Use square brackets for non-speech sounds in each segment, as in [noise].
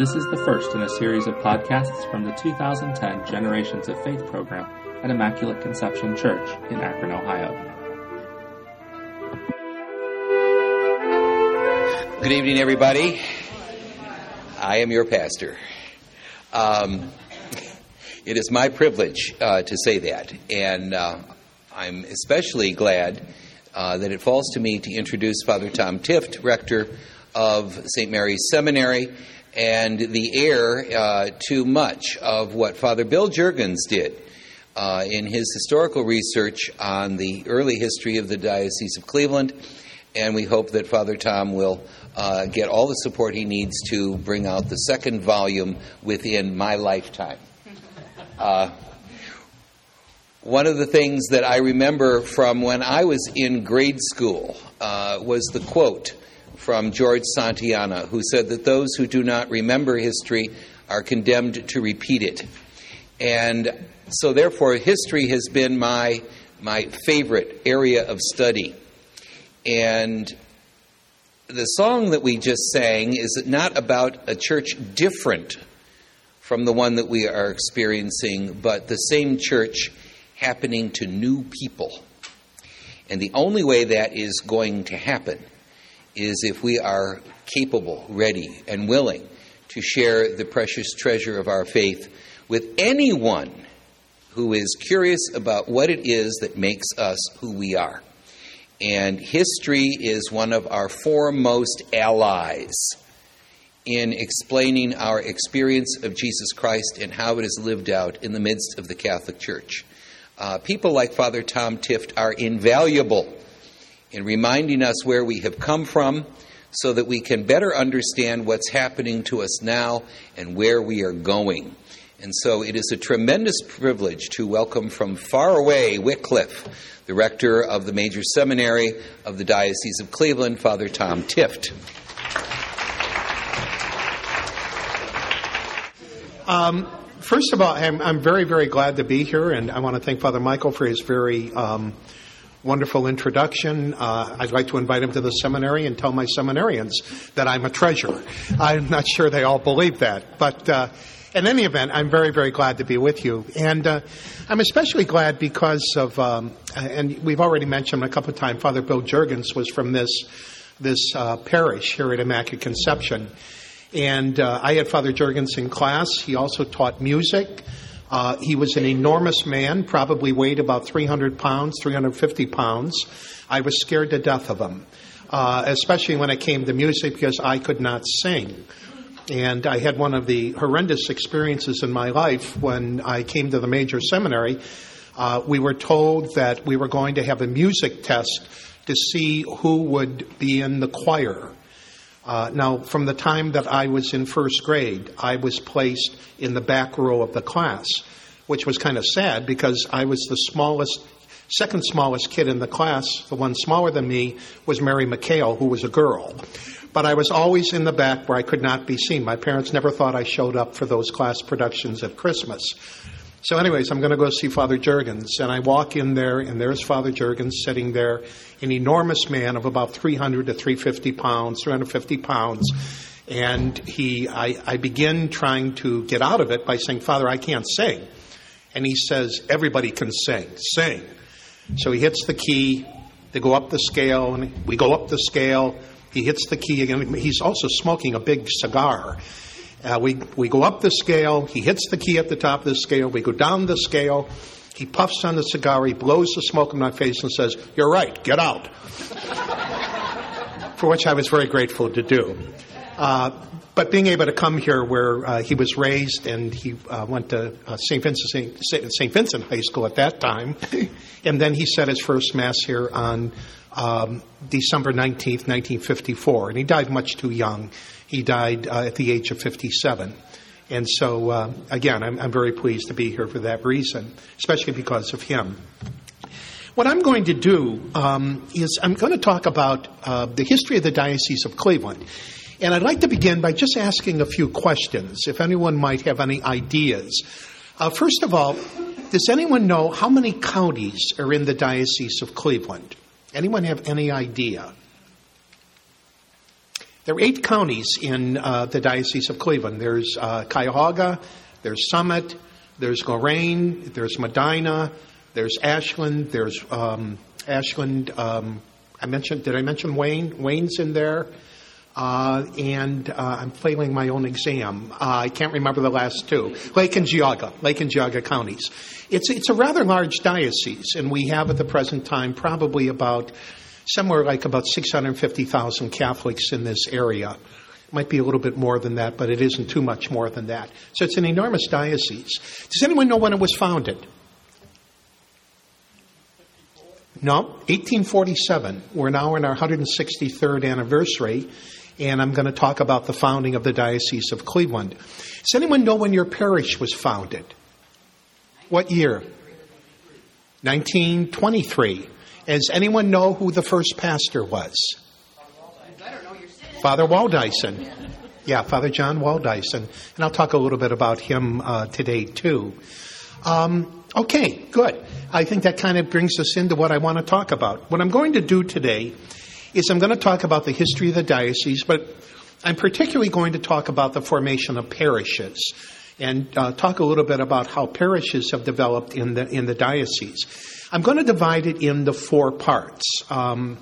This is the first in a series of podcasts from the 2010 Generations of Faith program at Immaculate Conception Church in Akron, Ohio. Good evening, everybody. I am your pastor. Um, it is my privilege uh, to say that, and uh, I'm especially glad uh, that it falls to me to introduce Father Tom Tifft, rector of St. Mary's Seminary, and the heir uh, to much of what Father Bill Jurgens did uh, in his historical research on the early history of the Diocese of Cleveland. And we hope that Father Tom will uh, get all the support he needs to bring out the second volume within my lifetime. [laughs] Uh, one of the things that I remember from when I was in grade school uh, was the quote from George Santayana, who said that those who do not remember history are condemned to repeat it. And so, therefore, history has been my, my favorite area of study. And the song that we just sang is not about a church different from the one that we are experiencing, but the same church happening to new people. And the only way that is going to happen is if we are capable, ready, and willing to share the precious treasure of our faith with anyone who is curious about what it is that makes us who we are. And history is one of our foremost allies in explaining our experience of Jesus Christ and how it is lived out in the midst of the Catholic Church. Uh, people like Father Tom Tifft are invaluable in reminding us where we have come from so that we can better understand what's happening to us now and where we are going. And so it is a tremendous privilege to welcome from far away Wickliffe, the rector of the major seminary of the Diocese of Cleveland, Father Tom Tifft. Um, first of all, I'm, I'm, very, very glad to be here, and I want to thank Father Michael for his very um, wonderful introduction. Uh, I'd like to invite him to the seminary and tell my seminarians that I'm a treasure. I'm not sure they all believe that, but uh, in any event, I'm very, very glad to be with you. And uh, I'm especially glad because of, um, and we've already mentioned a couple of times, Father Bill Jurgens was from this, this uh, parish here at Immaculate Conception. And uh, I had Father Jurgens in class. He also taught music. Uh, he was an enormous man, probably weighed about 300 pounds, 350 pounds. I was scared to death of him, uh, especially when it came to music because I could not sing. And I had one of the horrendous experiences in my life when I came to the major seminary. Uh, we were told that we were going to have a music test to see who would be in the choir. Uh, now, from the time that I was in first grade, I was placed in the back row of the class, which was kind of sad because I was the smallest, second smallest kid in the class. The one smaller than me was Mary McHale, who was a girl. But I was always in the back where I could not be seen. My parents never thought I showed up for those class productions at Christmas. So, anyways, I'm going to go see Father Jurgens, and I walk in there, and there's Father Jurgens sitting there, an enormous man of about 300 to 350 pounds, 350 pounds. And he, I, I begin trying to get out of it by saying, Father, I can't sing. And he says, Everybody can sing. Sing. So he hits the key. They go up the scale, and we go up the scale. He hits the key again. He's also smoking a big cigar. Uh, we, we go up the scale. He hits the key at the top of the scale. We go down the scale. He puffs on the cigar. He blows the smoke in my face and says, You're right, get out. For which I was very grateful to do. Uh, but being able to come here where uh, he was raised and he uh, went to uh, St. Vincent, St. Vincent High School at that time, [laughs] and then he said his first Mass here on um, December 19th, 1954, and he died much too young. He died uh, at the age of 57. And so, uh, again, I'm, I'm, very pleased to be here for that reason, especially because of him. What I'm going to do um, is I'm going to talk about uh, the history of the Diocese of Cleveland. And I'd like to begin by just asking a few questions, if anyone might have any ideas. Uh, first of all, does anyone know how many counties are in the Diocese of Cleveland? Anyone have any idea? There are eight counties in uh, the Diocese of Cleveland. There's uh, Cuyahoga, there's Summit, there's Lorain, there's Medina, there's Ashland, there's um, Ashland. Um, I mentioned. Did I mention Wayne? Wayne's in there. Uh, and uh, I'm failing my own exam. Uh, I can't remember the last two. Lake and Geauga, Lake and Geauga counties. It's it's a rather large diocese, and we have at the present time probably about somewhere like about 650,000 Catholics in this area. Might be a little bit more than that, but it isn't too much more than that. So it's an enormous diocese. Does anyone know when it was founded? No, 1847. We're now in our 163rd anniversary, and I'm going to talk about the founding of the Diocese of Cleveland. Does anyone know when your parish was founded? What year? 1923. Does anyone know who the first pastor was? Father Waldyson. Yeah, Father John Waldyson. And I'll talk a little bit about him uh, today, too. Um, okay, good. I think that kind of brings us into what I want to talk about. What I'm going to do today is I'm going to talk about the history of the diocese, but I'm particularly going to talk about the formation of parishes and uh, talk a little bit about how parishes have developed in the in the diocese. I'm going to divide it into four parts. Um,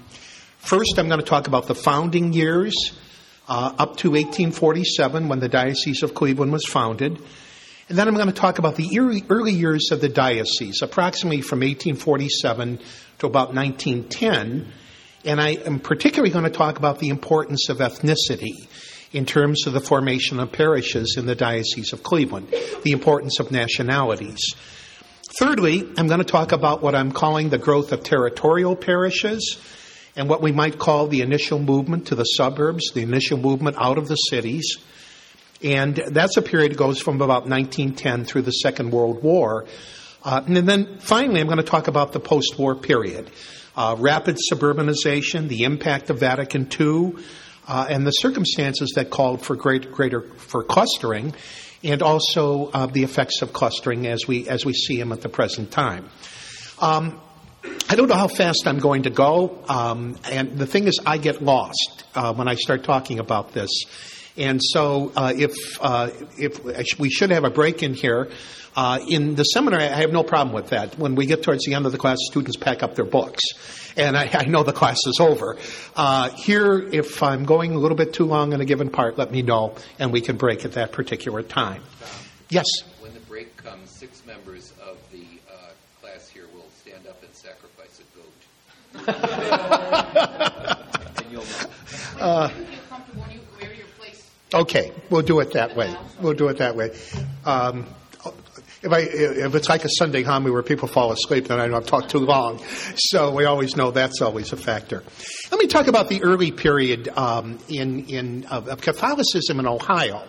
first, I'm going to talk about the founding years uh, up to 1847 when the Diocese of Cleveland was founded. And then I'm going to talk about the early, early years of the diocese, approximately from 1847 to about 1910. And I am particularly going to talk about the importance of ethnicity in terms of the formation of parishes in the Diocese of Cleveland, the importance of nationalities. Thirdly, I'm going to talk about what I'm calling the growth of territorial parishes and what we might call the initial movement to the suburbs, the initial movement out of the cities. And that's a period that goes from about 1910 through the Second World War. Uh, and then finally, I'm going to talk about the post war period. Uh, rapid suburbanization, the impact of Vatican II, uh, and the circumstances that called for great, greater for clustering, and also uh, the effects of clustering as we as we see them at the present time. Um, I don't know how fast I'm going to go, um, and the thing is, I get lost uh, when I start talking about this. And so, uh, if uh, if we should have a break in here, uh, in the seminary, I have no problem with that. When we get towards the end of the class, students pack up their books, and I, I know the class is over. Uh, here, if I'm going a little bit too long in a given part, let me know, and we can break at that particular time. Yes. When the break comes, six members of the uh, class here will stand up and sacrifice a goat. [laughs] and you'll know. Uh, Okay, we'll do it that way. We'll do it that way. Um, if, I, if it's like a Sunday homily where people fall asleep, then I don't talk too long. So we always know that's always a factor. Let me talk about the early period um, in, in of, of, Catholicism in Ohio.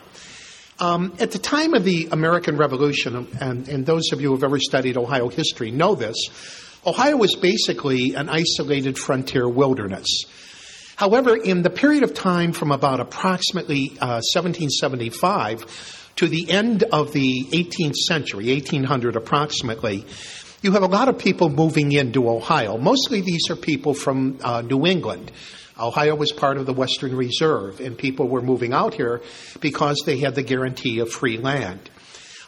Um, at the time of the American Revolution, and, and those of you who have ever studied Ohio history know this, Ohio was basically an isolated frontier wilderness. However, in the period of time from about approximately uh, 1775 to the end of the 18th century, 1800 approximately, you have a lot of people moving into Ohio. Mostly these are people from uh, New England. Ohio was part of the Western Reserve, and people were moving out here because they had the guarantee of free land.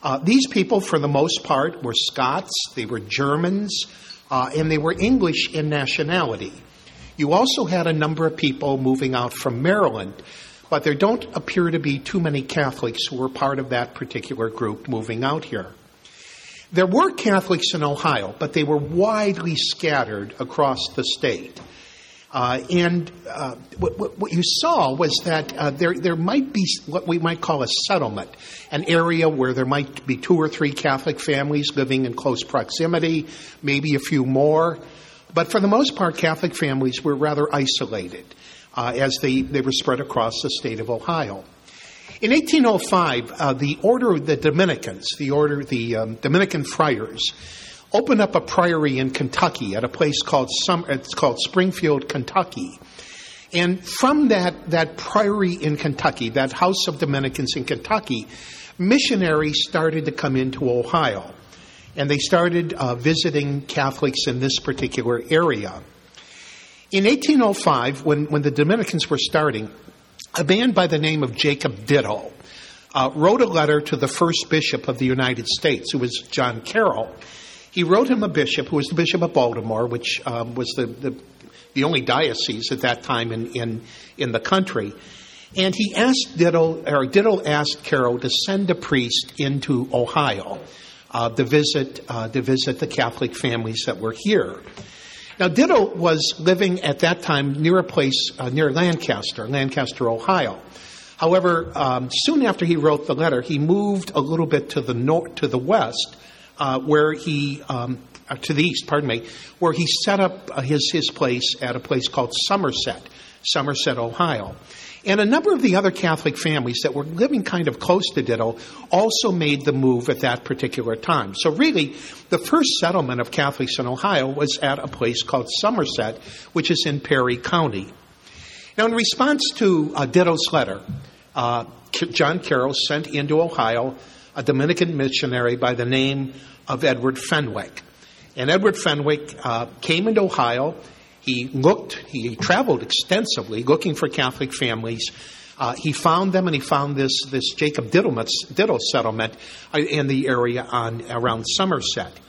Uh, these people, for the most part, were Scots, they were Germans, uh, and they were English in nationality. You also had a number of people moving out from Maryland, but there don't appear to be too many Catholics who were part of that particular group moving out here. There were Catholics in Ohio, but they were widely scattered across the state. Uh, and uh, what, what, you saw was that uh, there, there might be what we might call a settlement, an area where there might be two or three Catholic families living in close proximity, maybe a few more. But for the most part, Catholic families were rather isolated uh, as they, they were spread across the state of Ohio. In 1805, uh, the Order of the Dominicans, the Order, the um, Dominican Friars, opened up a priory in Kentucky at a place called Sum- it's called Springfield, Kentucky. And from that, that priory in Kentucky, that House of Dominicans in Kentucky, missionaries started to come into Ohio and they started uh, visiting Catholics in this particular area. In 1805, when, when the Dominicans were starting, a man by the name of Jacob Dittoe uh, wrote a letter to the first bishop of the United States, who was John Carroll. He wrote him a bishop, who was the Bishop of Baltimore, which um, was the, the, the, only diocese at that time in, in, in the country. And he asked Dittoe, or Dittoe asked Carroll to send a priest into Ohio uh, to visit uh, to visit the Catholic families that were here. Now, Dittoe was living at that time near a place uh, near Lancaster, Lancaster, Ohio. However, um, soon after he wrote the letter, he moved a little bit to the north, to the west, uh, where he um, uh, to the east, pardon me, where he set up uh, his his place at a place called Somerset, Somerset, Ohio. And a number of the other Catholic families that were living kind of close to Dittoe also made the move at that particular time. So, really, the first settlement of Catholics in Ohio was at a place called Somerset, which is in Perry County. Now, in response to uh, Dittoe's letter, uh, John Carroll sent into Ohio a Dominican missionary by the name of Edward Fenwick. And Edward Fenwick uh, came into Ohio he looked, he traveled extensively looking for Catholic families. Uh, he found them and he found this, this Jacob Dittoe settlement uh, in the area on, around Somerset.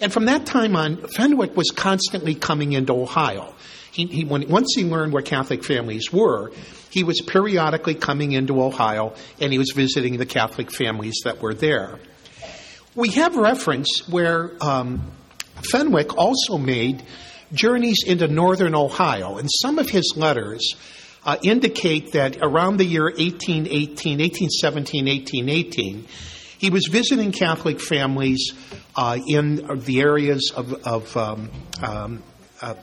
And from that time on, Fenwick was constantly coming into Ohio. He, he, when, once he learned where Catholic families were, he was periodically coming into Ohio and he was visiting the Catholic families that were there. We have reference where um, Fenwick also made journeys into northern Ohio, and some of his letters uh, indicate that around the year 1818, 1817, 1818, he was visiting Catholic families uh, in the areas of, of um, um, uh,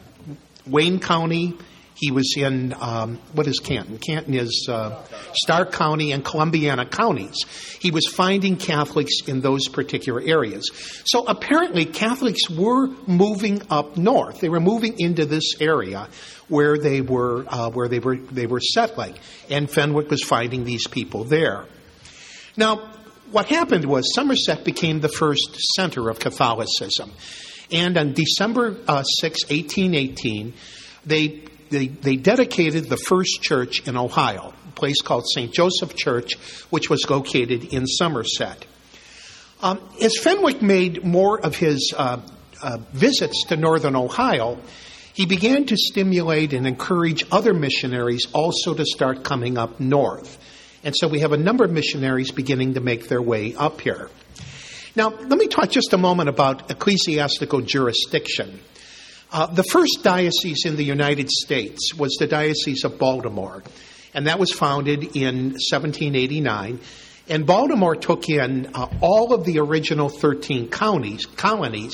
Wayne County, he was in, um, what is Canton? Canton is uh, Stark County and Columbiana counties. He was finding Catholics in those particular areas. So apparently, Catholics were moving up north. They were moving into this area where they were, uh, where they were, they were settling. And Fenwick was finding these people there. Now, what happened was Somerset became the first center of Catholicism. And on December uh, 6, 1818, they they, they dedicated the first church in Ohio, a place called St. Joseph Church, which was located in Somerset. Um, as Fenwick made more of his uh, uh, visits to northern Ohio, he began to stimulate and encourage other missionaries also to start coming up north. And so we have a number of missionaries beginning to make their way up here. Now, let me talk just a moment about ecclesiastical jurisdiction. Uh, the first diocese in the United States was the Diocese of Baltimore, and that was founded in 1789. And Baltimore took in uh, all of the original 13 counties, colonies,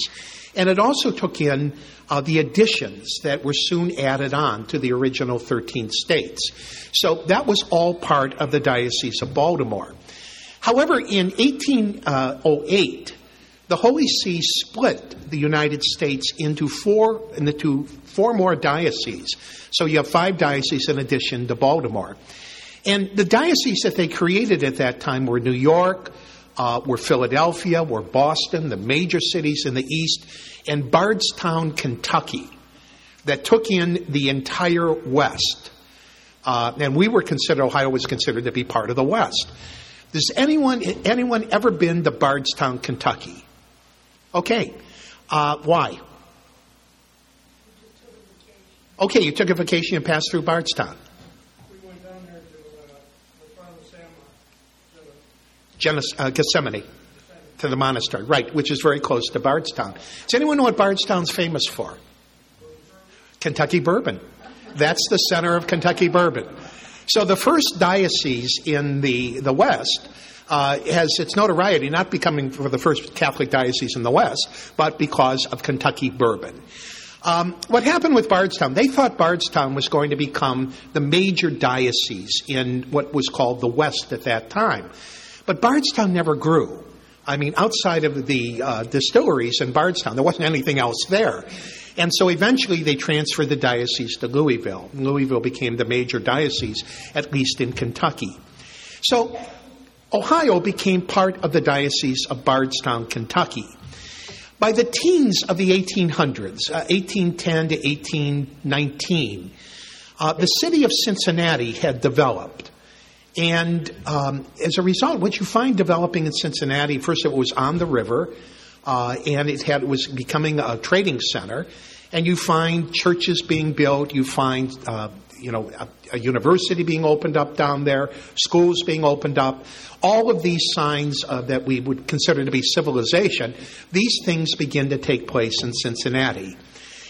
and it also took in uh, the additions that were soon added on to the original 13 states. So that was all part of the Diocese of Baltimore. However, in 1808, the Holy See split the United States into four into four more dioceses. So you have five dioceses in addition to Baltimore. And the dioceses that they created at that time were New York, uh, were Philadelphia, were Boston, the major cities in the east, and Bardstown, Kentucky, that took in the entire West. Uh, and we were considered, Ohio was considered to be part of the West. Does anyone anyone ever been to Bardstown, Kentucky? Okay. Uh, why? Okay, you took a vacation and passed through Bardstown. We went down there to the Genes- uh, Gethsemani, to the monastery, right, which is very close to Bardstown. Does anyone know what Bardstown's famous for? Kentucky bourbon. That's the center of Kentucky bourbon. So the first diocese in the, the West uh, has its notoriety not becoming for the first Catholic diocese in the West, but because of Kentucky bourbon. Um, what happened with Bardstown? They thought Bardstown was going to become the major diocese in what was called the West at that time. But Bardstown never grew. I mean, outside of the uh, distilleries in Bardstown, there wasn't anything else there. And so eventually they transferred the diocese to Louisville. Louisville became the major diocese, at least in Kentucky. So Ohio became part of the Diocese of Bardstown, Kentucky. By the teens of the 1800s, uh, 1810 to 1819, Uh, the city of Cincinnati had developed. And um, as a result, what you find developing in Cincinnati, first it was on the river, uh, and it had it was becoming a trading center. And you find churches being built, you find uh, you know a, a university being opened up down there, schools being opened up. All of these signs uh, that we would consider to be civilization, these things begin to take place in Cincinnati.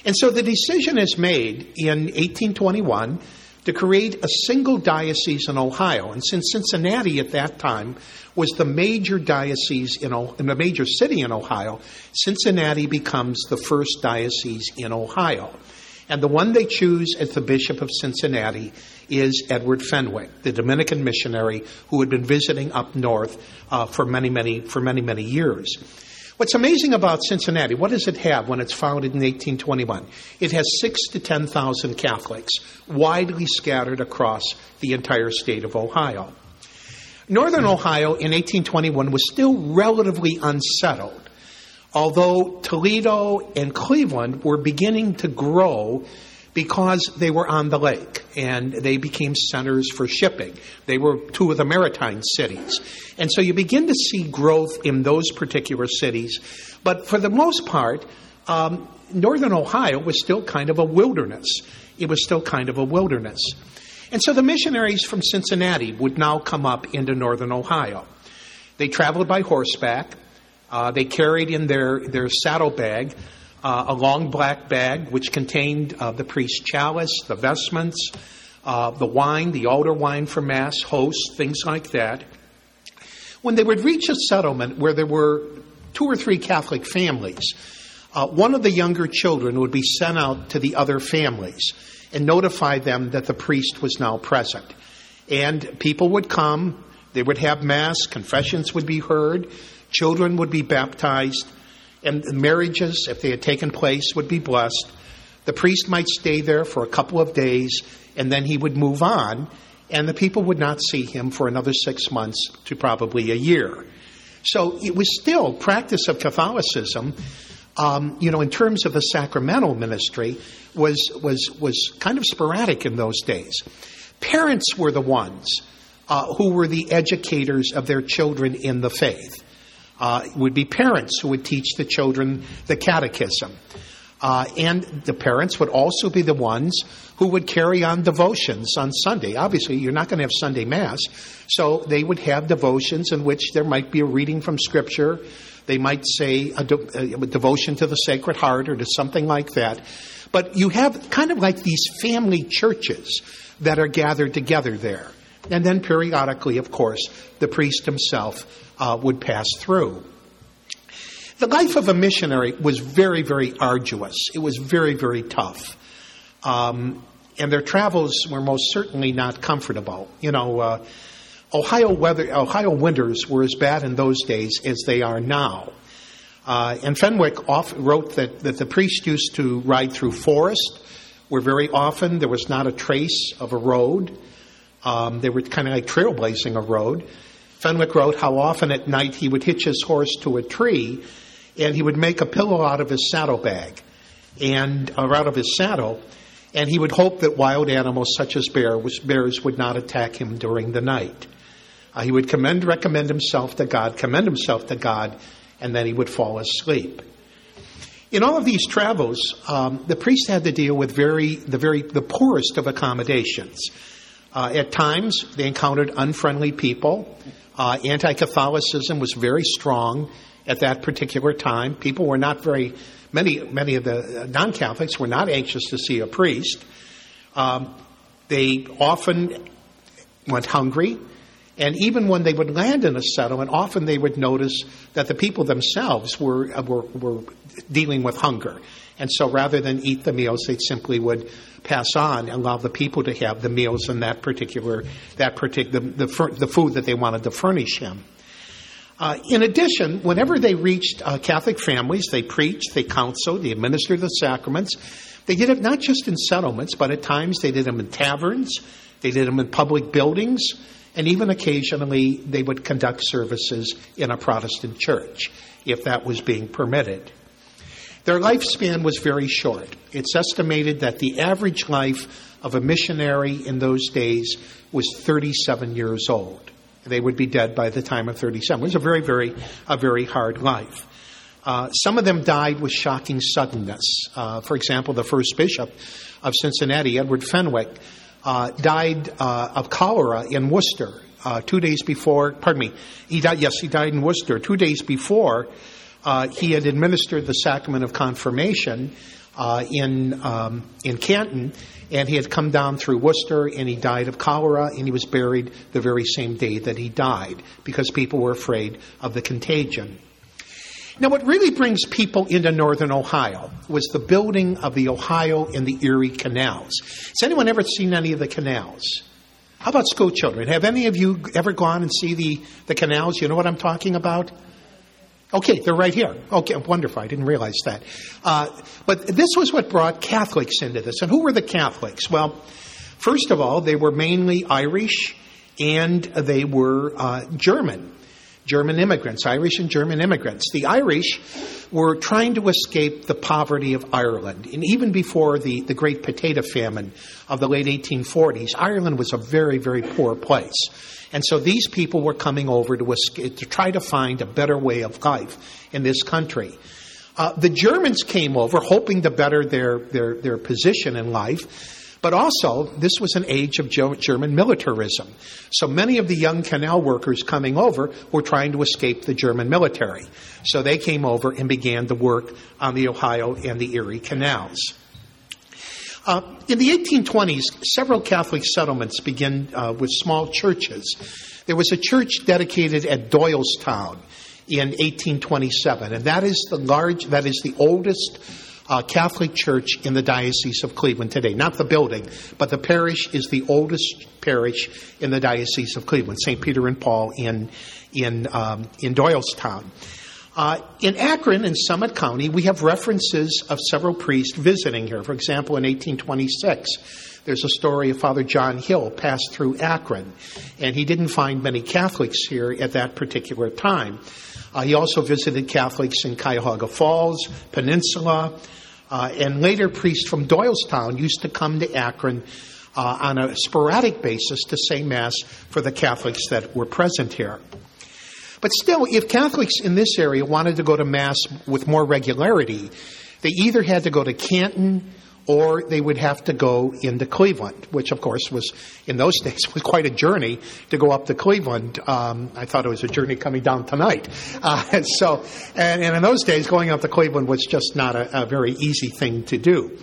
And so the decision is made in 1821 to create a single diocese in Ohio. And since Cincinnati at that time was the major diocese in, in the major city in Ohio, Cincinnati becomes the first diocese in Ohio. And the one they choose as the Bishop of Cincinnati is Edward Fenwick, the Dominican missionary who had been visiting up north uh, for many, many, for many, many years. What's amazing about Cincinnati, what does it have when it's founded in 1821? It has six to 10,000 Catholics widely scattered across the entire state of Ohio. Northern Ohio in 1821 was still relatively unsettled, although Toledo and Cleveland were beginning to grow because they were on the lake and they became centers for shipping. They were two of the maritime cities. And so you begin to see growth in those particular cities. But for the most part, um, northern Ohio was still kind of a wilderness. It was still kind of a wilderness. And so the missionaries from Cincinnati would now come up into northern Ohio. They traveled by horseback. Uh, they carried in their, their saddlebag uh, a long black bag which contained uh, the priest's chalice, the vestments, uh, the wine, the altar wine for Mass, hosts, things like that. When they would reach a settlement where there were two or three Catholic families, uh, one of the younger children would be sent out to the other families and notify them that the priest was now present. And people would come, they would have Mass, confessions would be heard, children would be baptized, and marriages, if they had taken place, would be blessed. The priest might stay there for a couple of days, and then he would move on, and the people would not see him for another six months to probably a year. So it was still practice of Catholicism. Um, you know, in terms of the sacramental ministry, was was was kind of sporadic in those days. Parents were the ones uh, who were the educators of their children in the faith uh, would be parents who would teach the children the catechism. Uh, and the parents would also be the ones who would carry on devotions on Sunday. Obviously, you're not going to have Sunday Mass, so they would have devotions in which there might be a reading from Scripture. They might say a, de- a devotion to the Sacred Heart or to something like that. But you have kind of like these family churches that are gathered together there. And then periodically, of course, the priest himself uh, would pass through. The life of a missionary was very, very arduous. It was very, very tough. Um, and their travels were most certainly not comfortable. You know, uh, Ohio weather, Ohio winters were as bad in those days as they are now. Uh, and Fenwick wrote that, that the priest used to ride through forest, where very often there was not a trace of a road. Um, they were kind of like trailblazing a road. Fenwick wrote how often at night he would hitch his horse to a tree and he would make a pillow out of his saddlebag and or out of his saddle and he would hope that wild animals such as bear, bears would not attack him during the night. Uh, he would commend, recommend himself to God, commend himself to God, and then he would fall asleep. In all of these travels, um, the priest had to deal with very, the very, the poorest of accommodations. Uh, at times, they encountered unfriendly people. Uh, Anti Catholicism was very strong at that particular time. People were not very, many, many of the non Catholics were not anxious to see a priest. Um, they often went hungry. And even when they would land in a settlement, often they would notice that the people themselves were, uh, were, were dealing with hunger. And so rather than eat the meals, they simply would pass on allow the people to have the meals and that particular, that particular, the, the, the food that they wanted to furnish him. Uh, in addition, whenever they reached uh, Catholic families, they preached, they counseled, they administered the sacraments. They did it not just in settlements, but at times they did them in taverns, they did them in public buildings, and even occasionally they would conduct services in a Protestant church, if that was being permitted. Their lifespan was very short. It's estimated that the average life of a missionary in those days was 37 years old. They would be dead by the time of 37. It was a very, very, a very hard life. Uh, some of them died with shocking suddenness. Uh, for example, the first bishop of Cincinnati, Edward Fenwick, uh, died uh, of cholera in Wooster uh, two days before. Pardon me, he died. Yes, he died in Wooster two days before uh, he had administered the sacrament of confirmation in um, in Canton, and he had come down through Wooster, and he died of cholera, and he was buried the very same day that he died because people were afraid of the contagion. Now, what really brings people into northern Ohio was the building of the Ohio and the Erie canals. Has anyone ever seen any of the canals? How about school children? Have any of you ever gone and see the, the canals? You know what I'm talking about? Okay, they're right here. Okay, wonderful. I didn't realize that. Uh, but this was what brought Catholics into this. And who were the Catholics? Well, first of all, they were mainly Irish and they were uh, German. German immigrants, Irish and German immigrants. The Irish were trying to escape the poverty of Ireland. And even before the, the great potato famine of the late 1840s, Ireland was a very, very poor place. And so these people were coming over to, escape, to try to find a better way of life in this country. Uh, the Germans came over hoping to better their, their, their position in life. But also, this was an age of German militarism. So many of the young canal workers coming over were trying to escape the German military. So they came over and began to work on the Ohio and the Erie canals. Uh, in the 1820s, several Catholic settlements began uh, with small churches. There was a church dedicated at Doylestown in 1827, and that is the large, that is the oldest uh, Catholic Church in the Diocese of Cleveland today. Not the building, but the parish is the oldest parish in the Diocese of Cleveland, St. Peter and Paul in, in, um, in Doylestown. Uh, in Akron and Summit County, we have references of several priests visiting here. For example, in 1826, there's a story of Father John Hill passed through Akron, and he didn't find many Catholics here at that particular time. Uh, he also visited Catholics in Cuyahoga Falls, Peninsula, uh, and later priests from Doylestown used to come to Akron uh, on a sporadic basis to say Mass for the Catholics that were present here. But still, if Catholics in this area wanted to go to Mass with more regularity, they either had to go to Canton or they would have to go into Cleveland, which of course was in those [laughs] days was quite a journey to go up to Cleveland. Um, I thought it was a journey coming down tonight. [laughs] Uh, and so, and, and, in those days, going up to Cleveland was just not a, a very easy thing to do.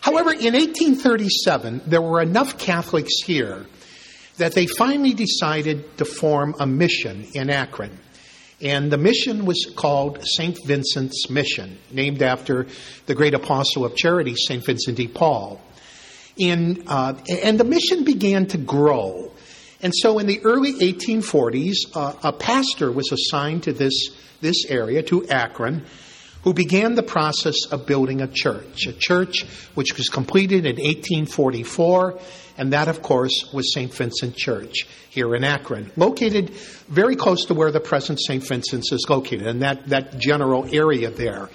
However, in 1837, there were enough Catholics here that they finally decided to form a mission in Akron. And the mission was called St. Vincent's Mission, named after the great apostle of charity, St. Vincent de Paul. In, uh, and the mission began to grow. And so in the early 1840s, uh, a pastor was assigned to this, this area, to Akron, who began the process of building a church, a church which was completed in 1844, and that, of course, was St. Vincent Church here in Akron, located very close to where the present St. Vincent's is located, in that, that general area there.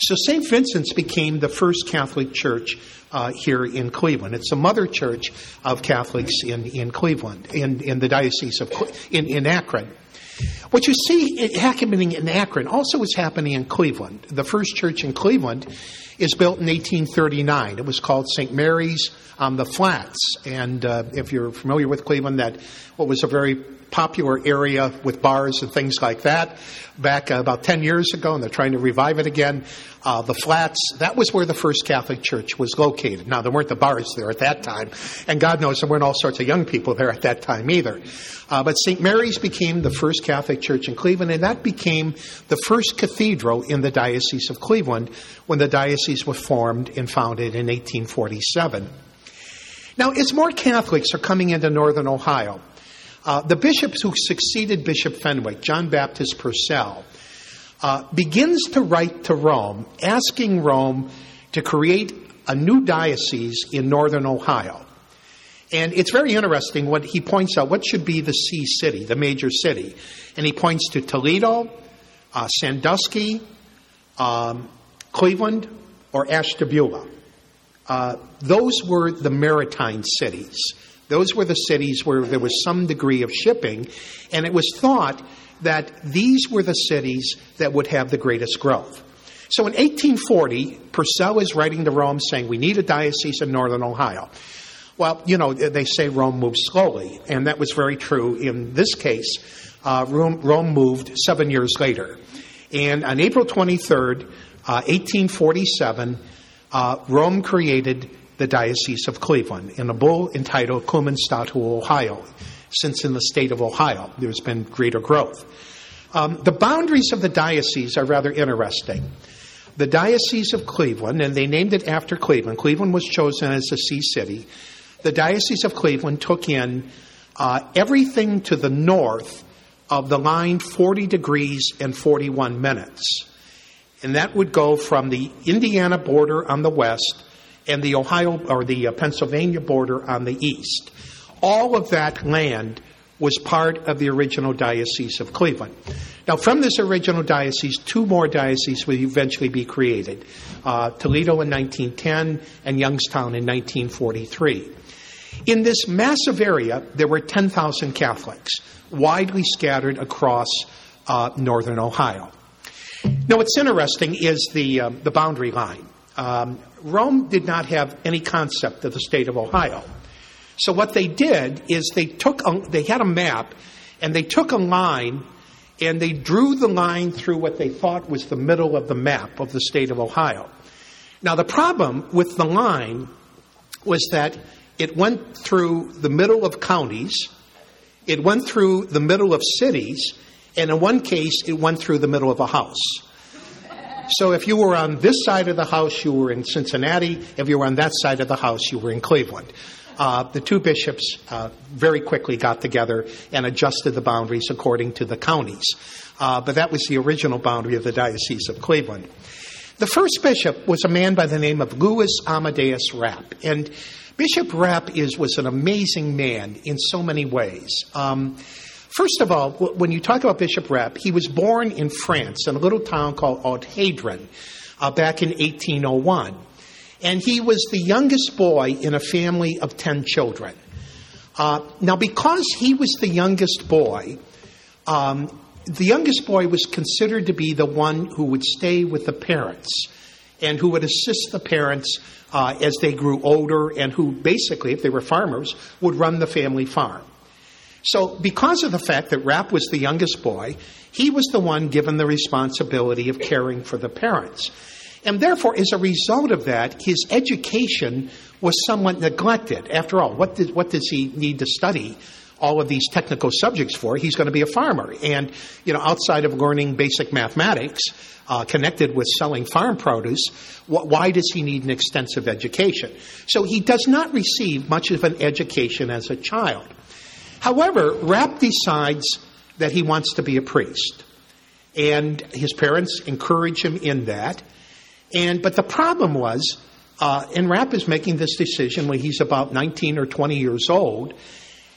So St. Vincent's became the first Catholic church uh, here in Cleveland. It's a mother church of Catholics in, in Cleveland, in, in the Diocese of in, in Akron. What you see happening in Akron also is happening in Cleveland. The first church in Cleveland is built in 1839. It was called St. Mary's on the Flats. And uh, if you're familiar with Cleveland, that what was a very popular area with bars and things like that back uh, about 10 years ago, and they're trying to revive it again. Uh, the Flats, that was where the first Catholic Church was located. Now, there weren't the bars there at that time, and God knows there weren't all sorts of young people there at that time either. Uh, but St. Mary's became the first Catholic Church in Cleveland, and that became the first cathedral in the Diocese of Cleveland when the diocese was formed and founded in 1847. Now, as more Catholics are coming into northern Ohio, uh, the bishops who succeeded Bishop Fenwick, John Baptist Purcell, uh, begins to write to Rome, asking Rome to create a new diocese in northern Ohio. And it's very interesting what he points out what should be the see city, the major city. And he points to Toledo, uh, Sandusky, um, Cleveland, or Ashtabula. uh, those were the maritime cities. Those were the cities where there was some degree of shipping, and it was thought that these were the cities that would have the greatest growth. So in 1840, Purcell is writing to Rome saying, We need a diocese in northern Ohio. Well, you know, they say Rome moves slowly, and that was very true in this case. Uh, Rome, Rome, moved seven years later. And on April 23rd, uh, 1847, uh, Rome created the Diocese of Cleveland in a bull entitled Statu Ohio. Since in the state of Ohio, there's been greater growth. Um, the boundaries of the diocese are rather interesting. The Diocese of Cleveland, and they named it after Cleveland, Cleveland was chosen as the see city. The Diocese of Cleveland took in uh, everything to the north of the line 40 degrees and 41 minutes. And that would go from the Indiana border on the west and the Ohio or the uh, Pennsylvania border on the east. All of that land was part of the original Diocese of Cleveland. Now, from this original diocese, two more dioceses will eventually be created uh, Toledo in 1910 and Youngstown in 1943. In this massive area, there were 10,000 Catholics, widely scattered across uh, northern Ohio. Now, what's interesting is the, uh, the boundary line. Um, Rome did not have any concept of the state of Ohio. So what they did is they took a, they had a map and they took a line and they drew the line through what they thought was the middle of the map of the state of Ohio. Now the problem with the line was that it went through the middle of counties, it went through the middle of cities, and in one case it went through the middle of a house. So if you were on this side of the house, you were in Cincinnati. If you were on that side of the house, you were in Cleveland. Uh, the two bishops uh, very quickly got together and adjusted the boundaries according to the counties. Uh, but that was the original boundary of the Diocese of Cleveland. The first bishop was a man by the name of Louis Amadeus Rappe. And Bishop Rappe is, was an amazing man in so many ways. Um, First of all, when you talk about Bishop Rappe, he was born in France in a little town called Audrehem uh, back in 1801. And he was the youngest boy in a family of 10 children. Uh, now, because he was the youngest boy, um, the youngest boy was considered to be the one who would stay with the parents and who would assist the parents uh, as they grew older and who basically, if they were farmers, would run the family farm. So, because of the fact that Rappe was the youngest boy, he was the one given the responsibility of caring for the parents. And therefore, as a result of that, his education was somewhat neglected. After all, what, did, what does he need to study all of these technical subjects for? He's going to be a farmer. And, you know, outside of learning basic mathematics, uh, connected with selling farm produce, wh- why does he need an extensive education? So he does not receive much of an education as a child. However, Rappe decides that he wants to be a priest. And his parents encourage him in that. And but the problem was, uh, and Rappe is making this decision when he's about 19 or 20 years old.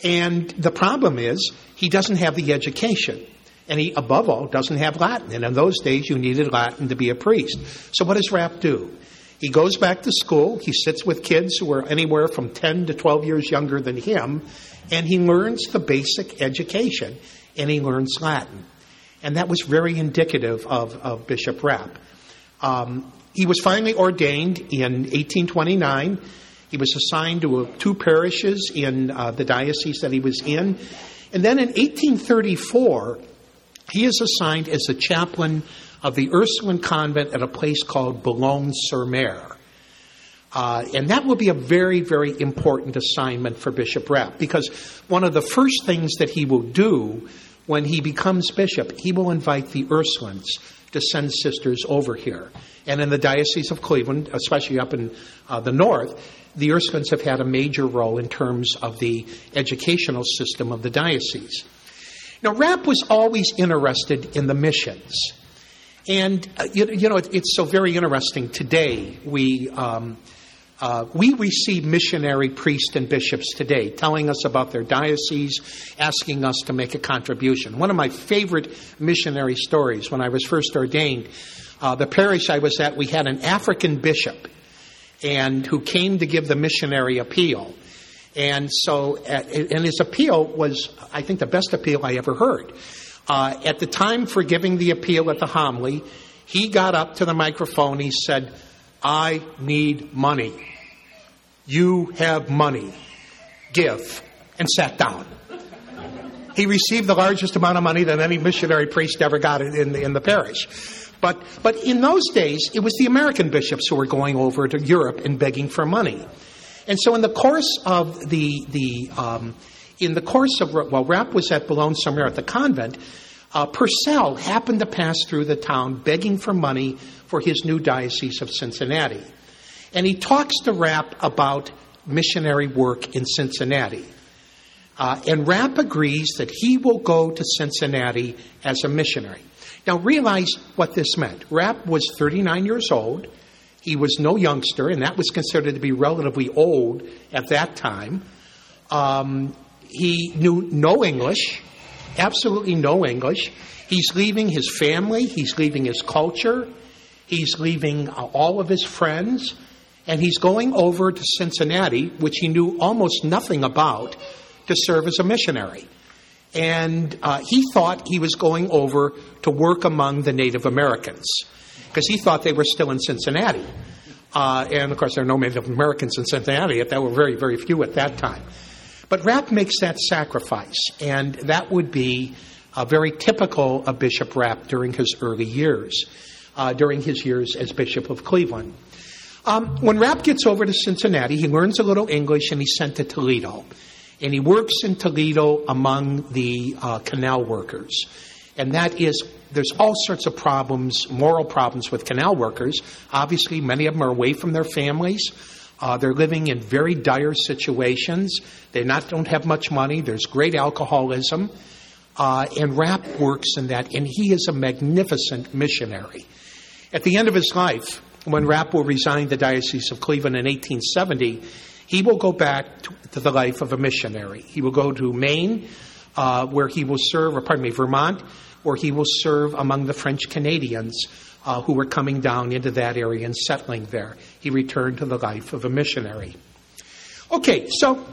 And the problem is he doesn't have the education. And he, above all, doesn't have Latin. And in those days, you needed Latin to be a priest. So what does Rappe do? He goes back to school. He sits with kids who are anywhere from 10 to 12 years younger than him and he learns the basic education and he learns Latin. And that was very indicative of, of Bishop Rappe. Um, he was finally ordained in 1829. He was assigned to two parishes in uh, the diocese that he was in. And then in 1834, he is assigned as a chaplain of the Ursuline convent at a place called Boulogne-sur-Mer. Uh, and that will be a very, very important assignment for Bishop Rappe because one of the first things that he will do when he becomes bishop, he will invite the Ursulines to send sisters over here. And in the Diocese of Cleveland, especially up in uh, the north, the Ursulines have had a major role in terms of the educational system of the diocese. Now, Rappe was always interested in the missions. And, uh, you, you, know, it, it's so very interesting. Today, we. Um, uh, we receive missionary priests and bishops today telling us about their diocese, asking us to make a contribution. One of my favorite missionary stories when I was first ordained, uh, the parish I was at, we had an African bishop. and who came to give the missionary appeal. And so, uh, and his appeal was, I think, the best appeal I ever heard. Uh, at the time for giving the appeal at the homily, he got up to the microphone. He said, I need money. You have money. Give. And sat down. He received the largest amount of money that any missionary priest ever got in, in the parish. But, but in those days, it was the American bishops who were going over to Europe and begging for money. And so in the course of the, the um, in the course of, while Rappe was at Boulogne somewhere at the convent, uh, Purcell happened to pass through the town begging for money for his new diocese of Cincinnati. And he talks to Rappe about missionary work in Cincinnati. Uh, and Rappe agrees that he will go to Cincinnati as a missionary. Now, realize what this meant. Rappe was 39 years old. He was no youngster, and that was considered to be relatively old at that time. Um, he knew no English, absolutely no English. He's leaving his family, he's leaving his culture, he's leaving uh, all of his friends, and he's going over to Cincinnati, which he knew almost nothing about, to serve as a missionary. And uh, he thought he was going over to work among the Native Americans because he thought they were still in Cincinnati. Uh, and of course, there are no Native Americans in Cincinnati. There were very, very few at that time. But Rappe makes that sacrifice, and that would be uh, very typical of Bishop Rappe during his early years, uh, during his years as Bishop of Cleveland. Um, when Rappe gets over to Cincinnati, he learns a little English and he's sent to Toledo. And he works in Toledo among the uh, canal workers. And that is, there's all sorts of problems, moral problems with canal workers. Obviously, many of them are away from their families. Uh, they're living in very dire situations. They not don't have much money. There's great alcoholism, uh, and Rappe works in that. And he is a magnificent missionary. At the end of his life, when Rappe will resign the Diocese of Cleveland in 1870, he will go back to, the life of a missionary. He will go to Maine, uh, where he will serve, or pardon me, Vermont, where he will serve among the French Canadians uh, who were coming down into that area and settling there. He returned to the life of a missionary. Okay, so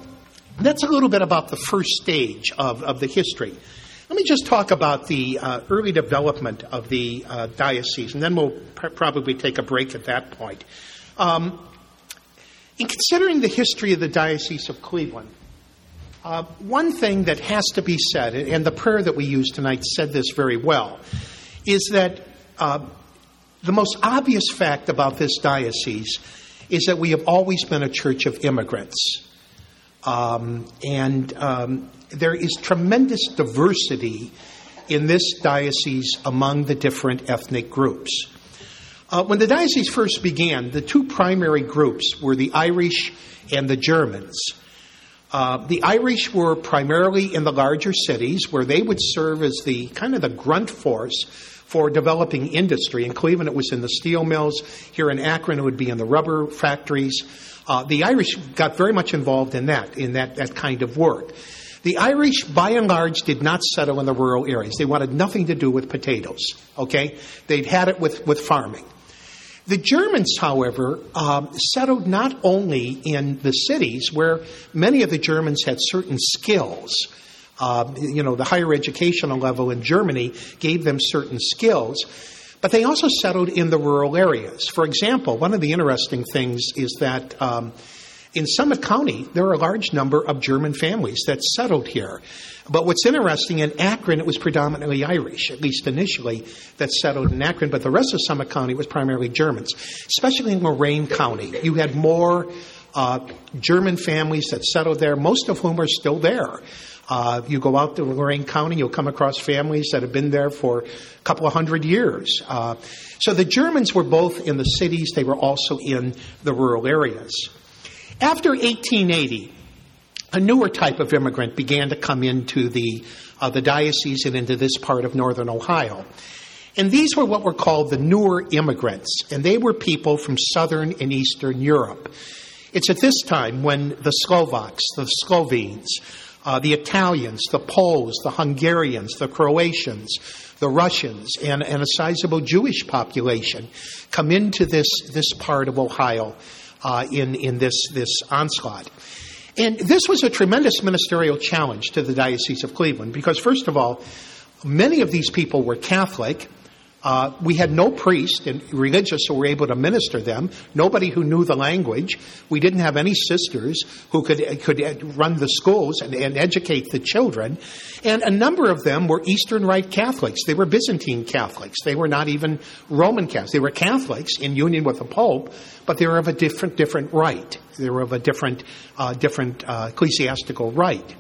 that's a little bit about the first stage of, of the history. Let me just talk about the uh, early development of the uh, diocese, and then we'll pr- probably take a break at that point. Um, in considering the history of the Diocese of Cleveland, uh, one thing that has to be said, and the prayer that we use tonight said this very well, is that uh, the most obvious fact about this diocese is that we have always been a church of immigrants. Um, and um, there is tremendous diversity in this diocese among the different ethnic groups. Uh, when the diocese first began, the two primary groups were the Irish and the Germans. Uh, the Irish were primarily in the larger cities where they would serve as the kind of the grunt force for developing industry. In Cleveland, it was in the steel mills. Here in Akron, it would be in the rubber factories. Uh, the Irish got very much involved in that, in that, that kind of work. The Irish, by and large, did not settle in the rural areas. They wanted nothing to do with potatoes, okay? They'd had it with, with farming. The Germans, however, um, settled not only in the cities where many of the Germans had certain skills. Uh, you know, the higher educational level in Germany gave them certain skills, but they also settled in the rural areas. For example, one of the interesting things is that um, in Summit County, there are a large number of German families that settled here. But what's interesting, in Akron, it was predominantly Irish, at least initially, that settled in Akron, but the rest of Summit County was primarily Germans, especially in Lorain County. You had more uh, German families that settled there, most of whom are still there. Uh, you go out to Lorain County, you'll come across families that have been there for a couple of hundred years. Uh, so the Germans were both in the cities, they were also in the rural areas. After 1880, a newer type of immigrant began to come into the, uh, the diocese and into this part of northern Ohio. And these were what were called the newer immigrants, and they were people from southern and eastern Europe. It's at this time when the Slovaks, the Slovenes, uh, the Italians, the Poles, the Hungarians, the Croatians, the Russians, and, and a sizable Jewish population come into this, this part of Ohio uh, in, in this, this onslaught. And this was a tremendous ministerial challenge to the Diocese of Cleveland because, first of all, many of these people were Catholic. Uh, we had no priest and religious who were able to minister them. Nobody who knew the language. We didn't have any sisters who could could run the schools and, and educate the children. And a number of them were Eastern Rite Catholics. They were Byzantine Catholics. They were not even Roman Catholics. They were Catholics in union with the Pope, but they were of a different different rite. They were of a different uh, different uh, ecclesiastical rite.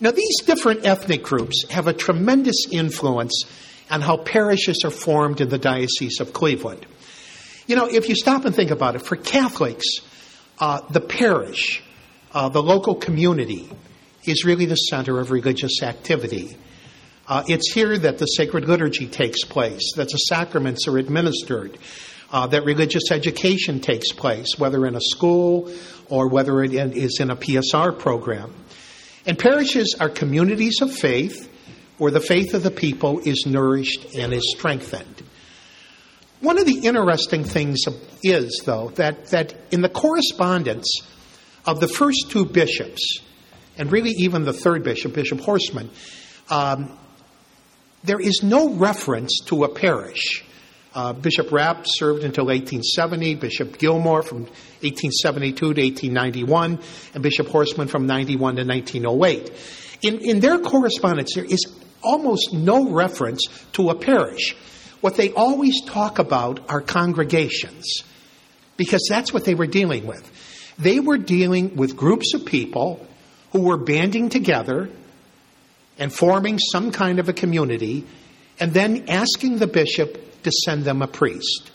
Now, these different ethnic groups have a tremendous influence on how parishes are formed in the Diocese of Cleveland. You know, if you stop and think about it, for Catholics, uh, the parish, uh, the local community, is really the center of religious activity. Uh, it's here that the sacred liturgy takes place, that the sacraments are administered, uh, that religious education takes place, whether in a school or whether it is in a PSR program. And parishes are communities of faith where the faith of the people is nourished and is strengthened. One of the interesting things is, though, that, that in the correspondence of the first two bishops, and really even the third bishop, Bishop Horstmann, um, there is no reference to a parish. Uh, bishop Rappe served until 1870, Bishop Gilmour from 1872 to 1891, and Bishop Horstmann from 91 to 1908. In, in their correspondence, there is almost no reference to a parish. What they always talk about are congregations, because that's what they were dealing with. They were dealing with groups of people who were banding together and forming some kind of a community, and then asking the bishop to send them a priest.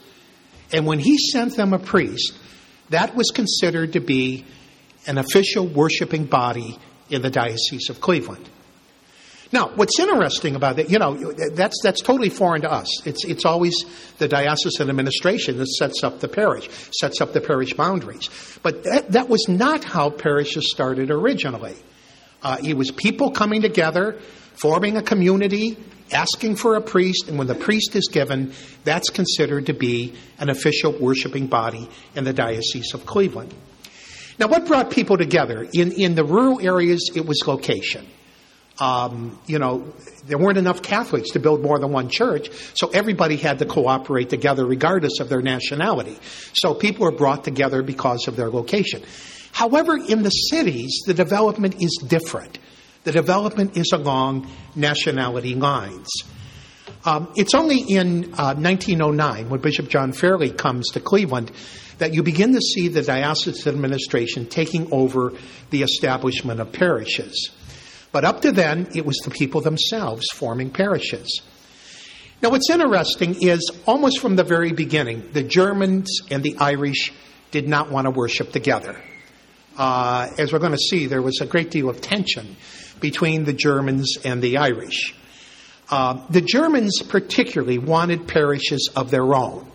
And when he sent them a priest, that was considered to be an official worshiping body in the Diocese of Cleveland. Now, what's interesting about that, you know, that's that's totally foreign to us. It's it's always the diocesan administration that sets up the parish, sets up the parish boundaries. But that, that was not how parishes started originally. Uh, it was people coming together, forming a community, asking for a priest, and when the priest is given, that's considered to be an official worshiping body in the Diocese of Cleveland. Now, what brought people together? In, in the rural areas, it was location. Um, you know, there weren't enough Catholics to build more than one church, so everybody had to cooperate together regardless of their nationality. So people were brought together because of their location. However, in the cities, the development is different. The development is along nationality lines. Um, it's only in uh, 1909, when Bishop John Farrelly comes to Cleveland, that you begin to see the diocesan administration taking over the establishment of parishes. But up to then, it was the people themselves forming parishes. Now, what's interesting is almost from the very beginning, the Germans and the Irish did not want to worship together. Uh, as we're going to see, there was a great deal of tension between the Germans and the Irish. Uh, the Germans particularly wanted parishes of their own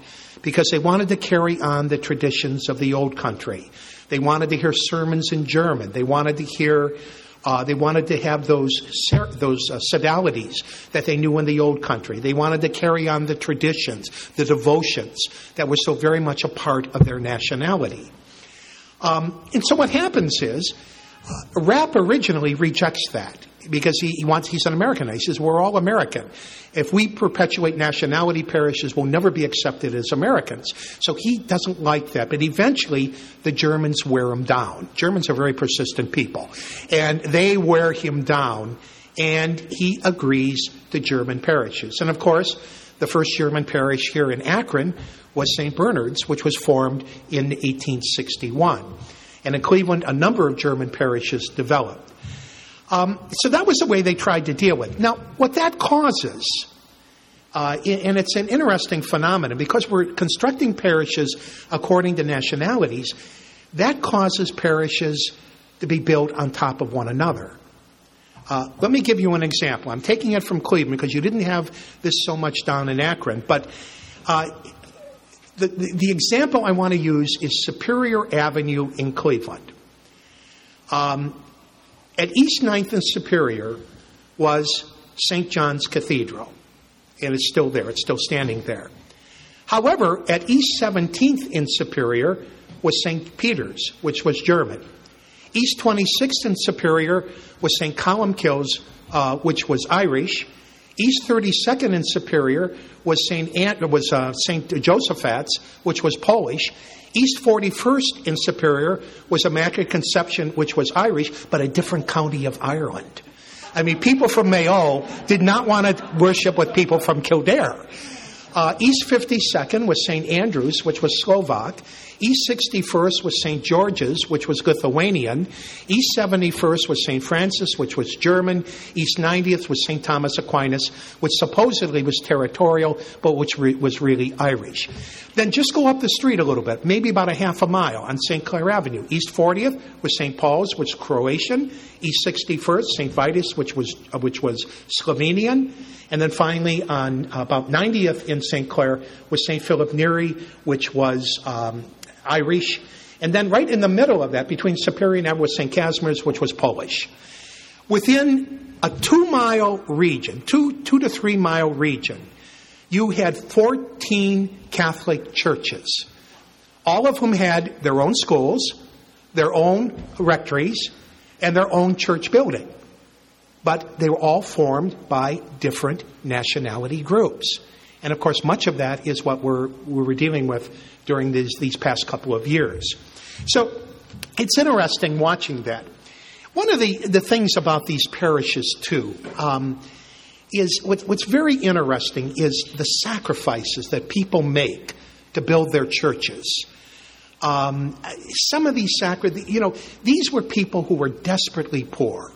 because they wanted to carry on the traditions of the old country. They wanted to hear sermons in German. They wanted to hear uh, they wanted to have those those uh, sodalities that they knew in the old country. They wanted to carry on the traditions, the devotions that were so very much a part of their nationality. Um, and so what happens is, uh, Rappe originally rejects that because he, he, wants he's an American. He says we're all American. If we perpetuate nationality parishes, we'll never be accepted as Americans. So he doesn't like that. But eventually, the Germans wear him down. Germans are very persistent people, and they wear him down. And he agrees to German parishes. And of course, the first German parish here in Akron was St. Bernard's, which was formed in 1861. And in Cleveland, a number of German parishes developed. Um, so that was the way they tried to deal with it. Now, what that causes, uh, and it's an interesting phenomenon, because we're constructing parishes according to nationalities, that causes parishes to be built on top of one another. Uh, let me give you an example. I'm taking it from Cleveland because you didn't have this so much down in Akron, but uh, the, the, the, example I want to use is Superior Avenue in Cleveland. Um, at East 9th and Superior was St. John's Cathedral, and it's still there, it's still standing there. However, at East 17th in Superior was St. Peter's, which was German. East 26th and Superior was St. Columbkille's, uh, which was Irish. East 32nd and Superior was St. Ant- was uh, St. Josaphat's, which was Polish. East 41st in Superior was Immaculate Conception, which was Irish, but a different county of Ireland. I mean, people from Mayo did not want to worship with people from Kildare. Uh, East 52nd was St. Andrews, which was Slovak. East 61st was St. George's, which was Lithuanian. East 71st was St. Francis, which was German. East 90th was St. Thomas Aquinas, which supposedly was territorial, but which re- was really Irish. Then just go up the street a little bit, maybe about a half a mile on St. Clair Avenue. East 40th was St. Paul's, which was Croatian. East 61st, St. Vitus, which was, uh, which was Slovenian. And then finally, on about 90th in St. Clair was St. Philip Neri, which was um, Irish. And then right in the middle of that, between Superior and Ever, was St. Casimir's, which was Polish. Within a two mile region, two, two to three mile region, you had 14 Catholic churches, all of whom had their own schools, their own rectories, and their own church building. But they were all formed by different nationality groups. And of course, much of that is what we're, we were dealing with during these, these past couple of years. So it's interesting watching that. One of the, the things about these parishes, too, um, is what, what's very interesting is the sacrifices that people make to build their churches. Um, some of these sacrifices, you know, these were people who were desperately poor.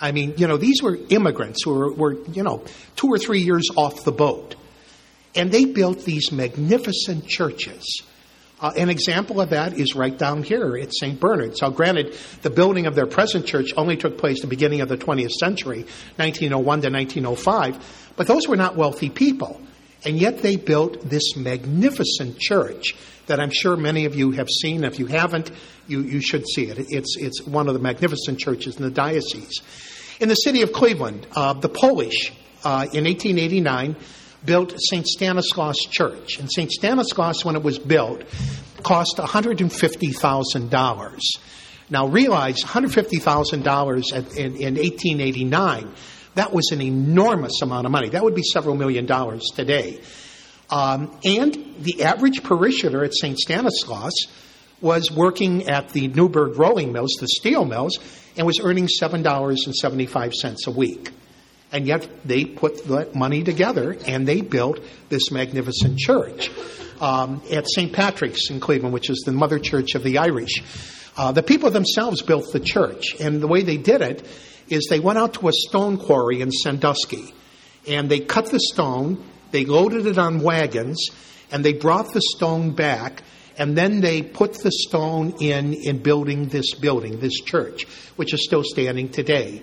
I mean, you know, these were immigrants who were, were, you know, two or three years off the boat. And they built these magnificent churches. Uh, an example of that is right down here at St. Bernard. So, granted, the building of their present church only took place the beginning of the 20th century, 1901 to 1905, but those were not wealthy people. And yet they built this magnificent church that I'm sure many of you have seen. If you haven't, you, you should see it. It's, it's one of the magnificent churches in the diocese. In the city of Cleveland, uh, the Polish, uh, in 1889, built St. Stanislaus Church. And St. Stanislaus, when it was built, cost $150,000. Now realize $150,000 in, in 1889, that was an enormous amount of money. That would be several million dollars today. Um, and the average parishioner at St. Stanislaus was working at the Newburgh rolling mills, the steel mills, and was earning $7.75 a week. And yet they put that money together and they built this magnificent church um, at St. Patrick's in Cleveland, which is the mother church of the Irish. Uh, the people themselves built the church, and the way they did it is they went out to a stone quarry in Sandusky, and they cut the stone, they loaded it on wagons, and they brought the stone back, and then they put the stone in in building this building, this church, which is still standing today.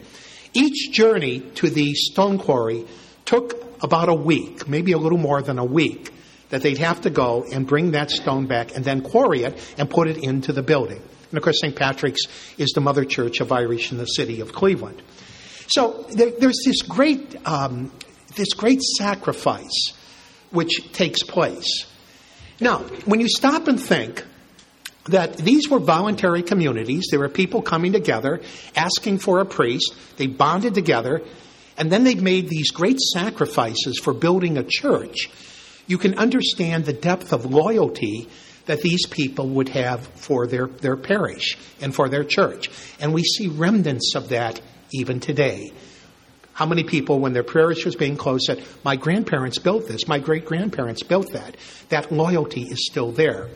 Each journey to the stone quarry took about a week, maybe a little more than a week, that they'd have to go and bring that stone back and then quarry it and put it into the building. And of course, St. Patrick's is the mother church of Irish in the city of Cleveland. So there, there's this great, um, this great sacrifice which takes place. Now, when you stop and think that these were voluntary communities. There were people coming together, asking for a priest. They bonded together, and then they made these great sacrifices for building a church. You can understand the depth of loyalty that these people would have for their, their parish and for their church. And we see remnants of that even today. How many people, when their parish was being closed, said, My grandparents built this, my great grandparents built that? That loyalty is still there.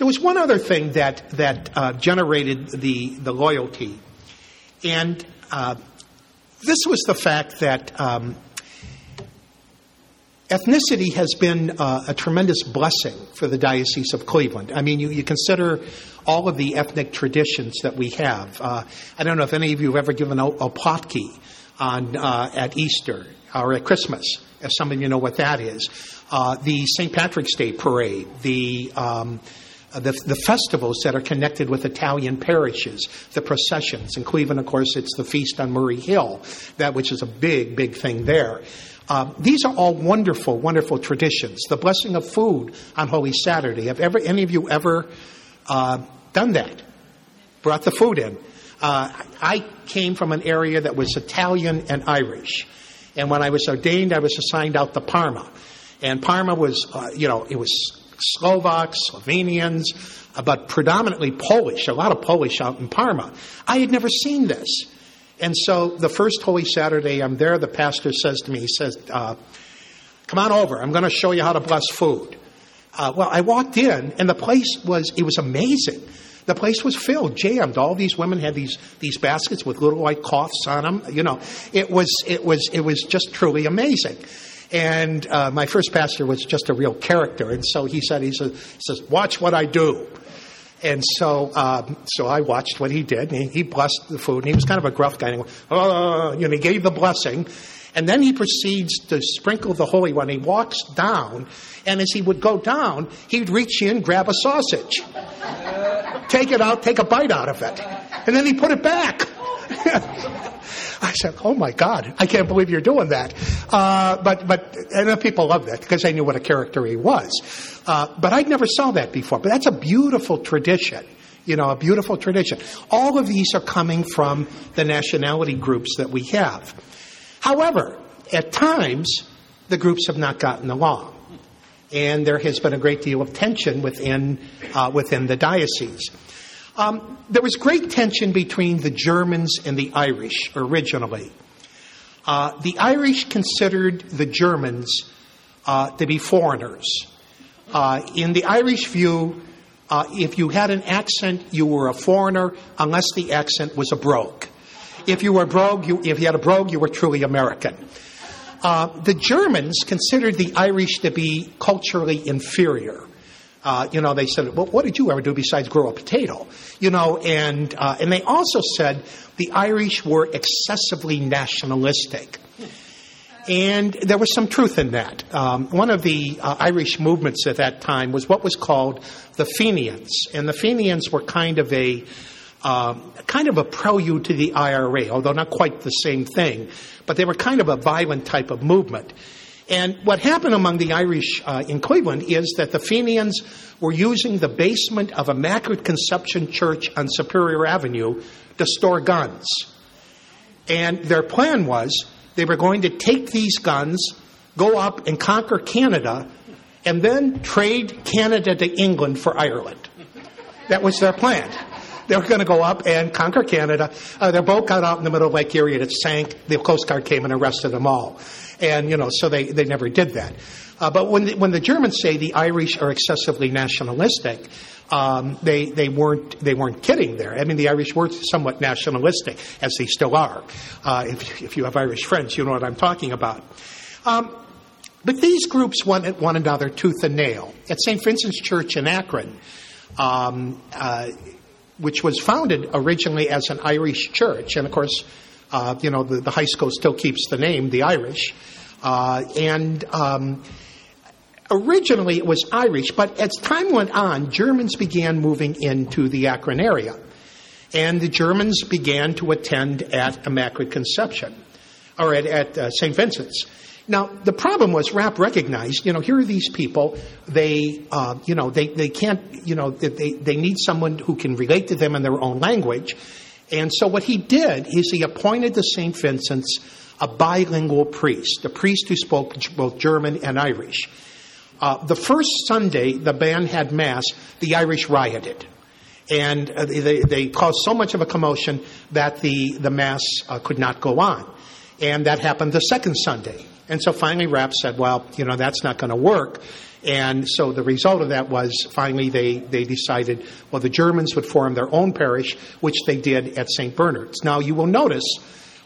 There was one other thing that that uh, generated the the loyalty, and uh, this was the fact that um, ethnicity has been uh, a tremendous blessing for the Diocese of Cleveland. I mean, you, you consider all of the ethnic traditions that we have. Uh, I don't know if any of you have ever given a, potki on uh, at Easter or at Christmas, if some of you know what that is. Uh, the St. Patrick's Day parade, the um, the, the, festivals that are connected with Italian parishes, the processions. In Cleveland, of course, it's the feast on Murray Hill, that which is a big, big thing there. Um, these are all wonderful, wonderful traditions. The blessing of food on Holy Saturday. Have ever any of you ever uh, done that, brought the food in. Uh, I came from an area that was Italian and Irish. And when I was ordained, I was assigned out to Parma. And Parma was, uh, you know, it was Slovaks, Slovenians, but predominantly Polish, a lot of Polish out in Parma. I had never seen this. And so the first Holy Saturday I'm there, the pastor says to me, he says, uh, come on over, I'm going to show you how to bless food. Uh, well, I walked in, and the place was, it was amazing. The place was filled, jammed. All these women had these, these baskets with little white cloths on them. You know, it was, it was, it was just truly amazing. And uh, my first pastor was just a real character. And so he said, he says, watch what I do. And so, um, so I watched what he did. And he, he, blessed the food. And he was kind of a gruff guy. And he, went, oh, you know, he gave the blessing. And then he proceeds to sprinkle the Holy One. He walks down, and as he would go down, he'd reach in, grab a sausage, take it out, take a bite out of it, and then he put it back. [laughs] I said, "Oh my God, I can't believe you're doing that." Uh, but but and people loved that because they knew what a character he was. Uh, but I never saw that before. But that's a beautiful tradition. You know, a beautiful tradition. All of these are coming from the nationality groups that we have. However, at times, the groups have not gotten along. And there has been a great deal of tension within, uh, within the diocese. Um, there was great tension between the Germans and the Irish originally. Uh, the Irish considered the Germans uh, to be foreigners. Uh, in the Irish view, uh, if you had an accent, you were a foreigner unless the accent was a brogue. If you were brogue, you, if you had a brogue, you were truly American. Uh, the Germans considered the Irish to be culturally inferior. Uh, you know, they said, "Well, what did you ever do besides grow a potato?" You know, and uh, and they also said the Irish were excessively nationalistic, and there was some truth in that. Um, one of the uh, Irish movements at that time was what was called the Fenians, and the Fenians were kind of a um, kind of a prelude to the IRA, although not quite the same thing, but they were kind of a violent type of movement. And what happened among the Irish uh, in Cleveland is that the Fenians were using the basement of Immaculate Conception Church on Superior Avenue to store guns. And their plan was they were going to take these guns, go up and conquer Canada, and then trade Canada to England for Ireland. That was their plan. They were going to go up and conquer Canada. Uh, their boat got out in the middle of Lake Erie and it sank. The Coast Guard came and arrested them all. And, you know, so they, they never did that. Uh, but when the, when the Germans say the Irish are excessively nationalistic, um, they they weren't they weren't kidding there. I mean, the Irish were somewhat nationalistic, as they still are. Uh, if if you have Irish friends, you know what I'm talking about. Um, but these groups went at one another tooth and nail. At St. Vincent's Church in Akron, um, uh, which was founded originally as an Irish church, and of course, uh, you know, the, the, high school still keeps the name, the Irish. Uh, and um, originally it was Irish, but as time went on, Germans began moving into the Akron area. And the Germans began to attend at Immaculate Conception, or at, at uh, St. Vincent's. Now, the problem was Rappe recognized, you know, here are these people, they, uh, you know, they, they can't, you know, they, they need someone who can relate to them in their own language. And so what he did is he appointed to St. Vincent's a bilingual priest, a priest who spoke both German and Irish. Uh, the first Sunday the band had Mass, the Irish rioted. And uh, they, they, caused so much of a commotion that the, the Mass uh, could not go on. And that happened the second Sunday. And so finally, Rappe said, well, you know, that's not going to work. And so the result of that was finally they, they decided, well, the Germans would form their own parish, which they did at St. Bernard's. Now, you will notice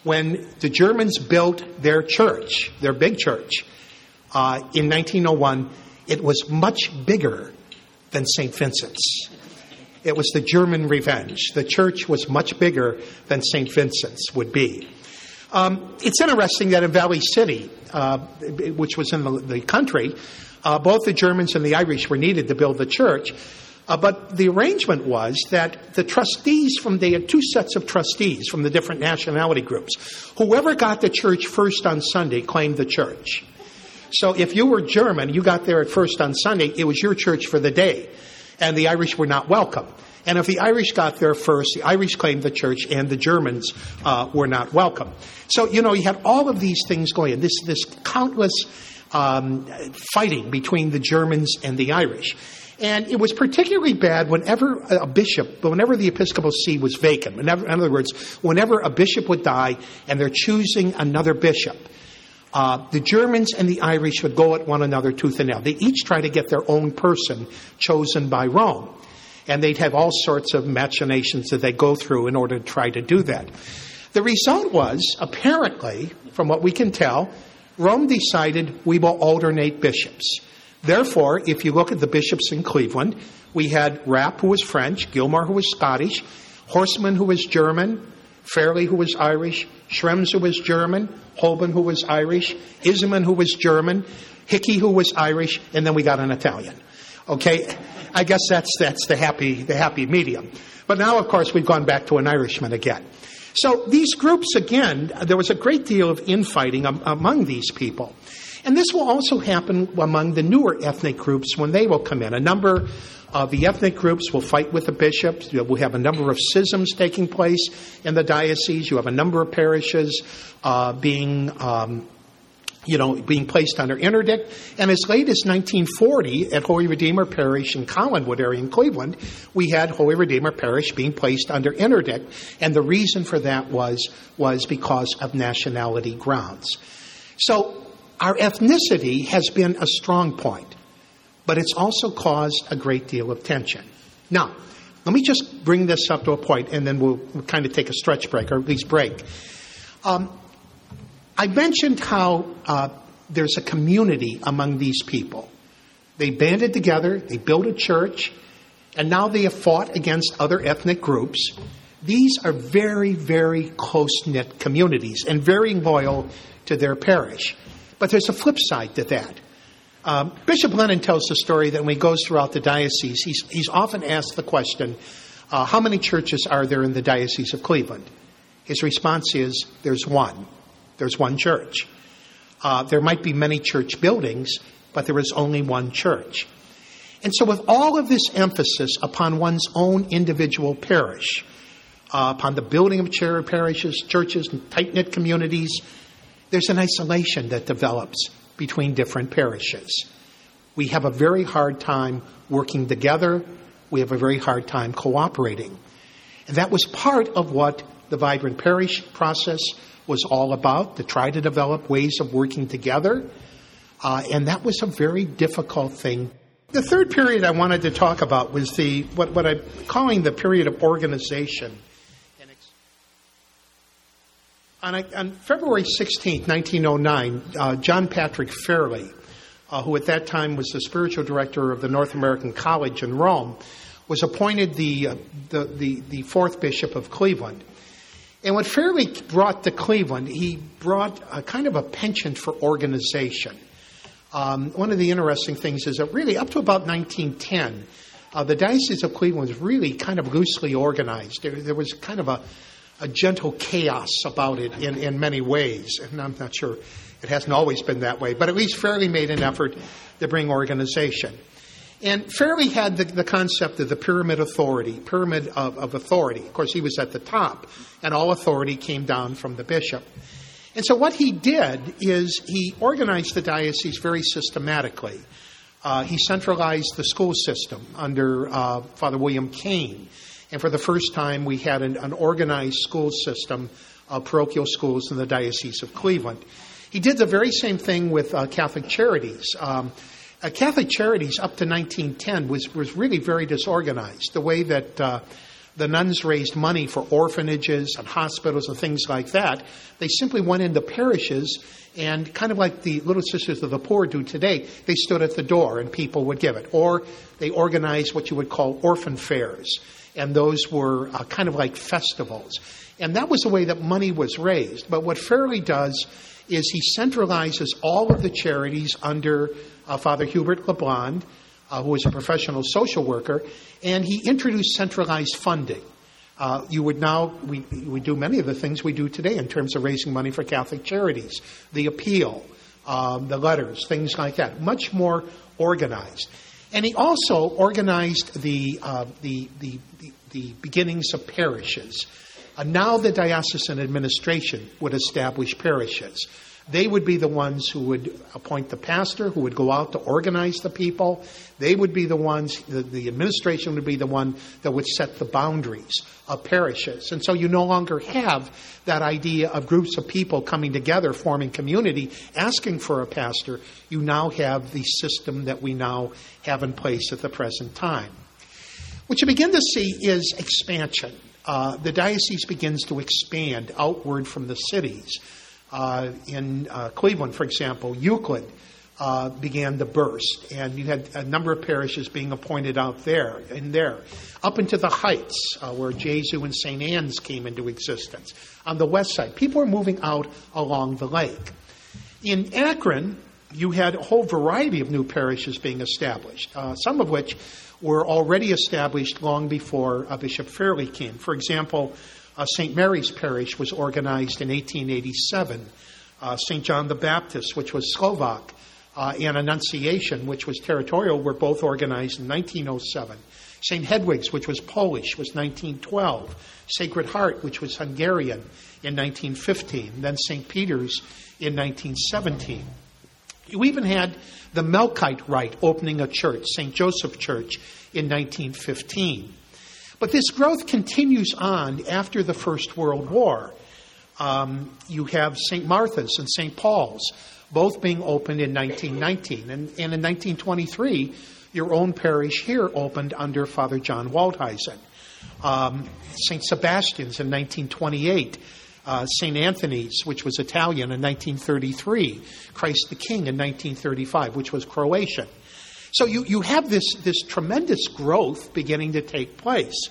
when the Germans built their church, their big church, uh, in 1901, it was much bigger than St. Vincent's. It was the German revenge. The church was much bigger than St. Vincent's would be. Um, it's interesting that in Valley City, uh, which was in the, the country, uh, both the Germans and the Irish were needed to build the church. Uh, but the arrangement was that the trustees from they had two sets of trustees from the different nationality groups. Whoever got the church first on Sunday claimed the church. So if you were German, you got there at first on Sunday, it was your church for the day. and the Irish were not welcome. And if the Irish got there first, the Irish claimed the church, and the Germans uh, were not welcome. So you know you had all of these things going. This this countless um, fighting between the Germans and the Irish. And it was particularly bad whenever a bishop, whenever the episcopal see was vacant. Whenever, in other words, whenever a bishop would die and they're choosing another bishop. Uh, the Germans and the Irish would go at one another tooth and nail. They each try to get their own person chosen by Rome. And they'd have all sorts of machinations that they go through in order to try to do that. The result was, apparently, from what we can tell, Rome decided we will alternate bishops. Therefore, if you look at the bishops in Cleveland, we had Rappe, who was French, Gilmour, who was Scottish, Horstmann, who was German, Farrelly, who was Irish, Schrembs, who was German, Hoban, who was Irish, Issenmann, who was German, Hickey, who was Irish, and then we got an Italian. Okay, I guess that's that's the happy the happy medium. But now, of course, we've gone back to an Irishman again. So these groups again, there was a great deal of infighting among these people. And this will also happen among the newer ethnic groups when they will come in. A number of the ethnic groups will fight with the bishops. We have a number of schisms taking place in the diocese. You have a number of parishes uh, being um, you know, being placed under interdict. And as late as 1940, at Holy Redeemer Parish in Collinwood area in Cleveland, we had Holy Redeemer Parish being placed under interdict. And the reason for that was, was because of nationality grounds. So our ethnicity has been a strong point, but it's also caused a great deal of tension. Now, let me just bring this up to a point, and then we'll, kind of take a stretch break, or at least break. Um, I mentioned how uh, there's a community among these people. They banded together, they built a church, and now they have fought against other ethnic groups. These are very, very close knit communities and very loyal to their parish. But there's a flip side to that. Um, Bishop Lennon tells the story that when he goes throughout the diocese, he's, he's often asked the question, uh, How many churches are there in the Diocese of Cleveland? His response is, There's one. There's one church. Uh, there might be many church buildings, but there is only one church. And so, with all of this emphasis upon one's own individual parish, uh, upon the building of parishes, churches, and tight knit communities, there's an isolation that develops between different parishes. We have a very hard time working together. We have a very hard time cooperating. And that was part of what the Vibrant Parish process was all about, to try to develop ways of working together. Uh, and that was a very difficult thing. The third period I wanted to talk about was the what, what I'm calling the period of organization. On, on February 16, 1909, uh, John Patrick Farrelly, uh, who at that time was the spiritual director of the North American College in Rome, was appointed the, uh, the, the, the fourth bishop of Cleveland. And what Farrelly brought to Cleveland, he brought a kind of a penchant for organization. Um, one of the interesting things is that really up to about 1910, uh, the Diocese of Cleveland was really kind of loosely organized. There, there was kind of a, a gentle chaos about it in, in many ways. And I'm not sure it hasn't always been that way, but at least Farrelly made an effort to bring organization. And Farrelly had the, the concept of the pyramid authority, pyramid of, of authority. Of course, he was at the top, and all authority came down from the bishop. And so, what he did is he organized the diocese very systematically. Uh, he centralized the school system under uh, Father William Kane. And for the first time, we had an, an organized school system of parochial schools in the Diocese of Cleveland. He did the very same thing with uh, Catholic Charities. Um, uh, Catholic Charities up to 1910 was, was really very disorganized. The way that uh, the nuns raised money for orphanages and hospitals and things like that, they simply went into parishes and kind of like the Little Sisters of the Poor do today, they stood at the door and people would give it. Or they organized what you would call orphan fairs, and those were uh, kind of like festivals. And that was the way that money was raised. But what Farrelly does is he centralizes all of the charities under uh, Father Hubert LeBlond, uh, who was a professional social worker, and he introduced centralized funding. Uh, you would now, we, we do many of the things we do today in terms of raising money for Catholic charities, the appeal, um, the letters, things like that, much more organized. And he also organized the, uh, the, the, the, the beginnings of parishes. Uh, now the diocesan administration would establish parishes. They would be the ones who would appoint the pastor, who would go out to organize the people. They would be the ones, the, the, administration would be the one that would set the boundaries of parishes. And so you no longer have that idea of groups of people coming together, forming community, asking for a pastor. You now have the system that we now have in place at the present time. What you begin to see is expansion. Uh, the diocese begins to expand outward from the cities. Uh, in uh, Cleveland, for example, Euclid uh, began to burst, and you had a number of parishes being appointed out there and there, up into the Heights, where Gesu and St. Anne's came into existence. On the west side, people were moving out along the lake. In Akron, you had a whole variety of new parishes being established, uh, some of which were already established long before uh, Bishop Farrelly came. For example, uh, St. Mary's Parish was organized in 1887. Uh, St. John the Baptist, which was Slovak, uh, and Annunciation, which was territorial, were both organized in 1907. St. Hedwig's, which was Polish, was 1912. Sacred Heart, which was Hungarian, in 1915. Then St. Peter's in 1917. You even had the Melkite Rite opening a church, St. Joseph Church, in 1915. But this growth continues on after the First World War. Um, you have St. Martha's and St. Paul's, both being opened in 1919. And, and, in 1923, your own parish here opened under Father John Waldheisen. Um, St. Sebastian's in 1928. Uh, St. Anthony's, which was Italian, in 1933. Christ the King in 1935, which was Croatian. So you, you have this, this tremendous growth beginning to take place.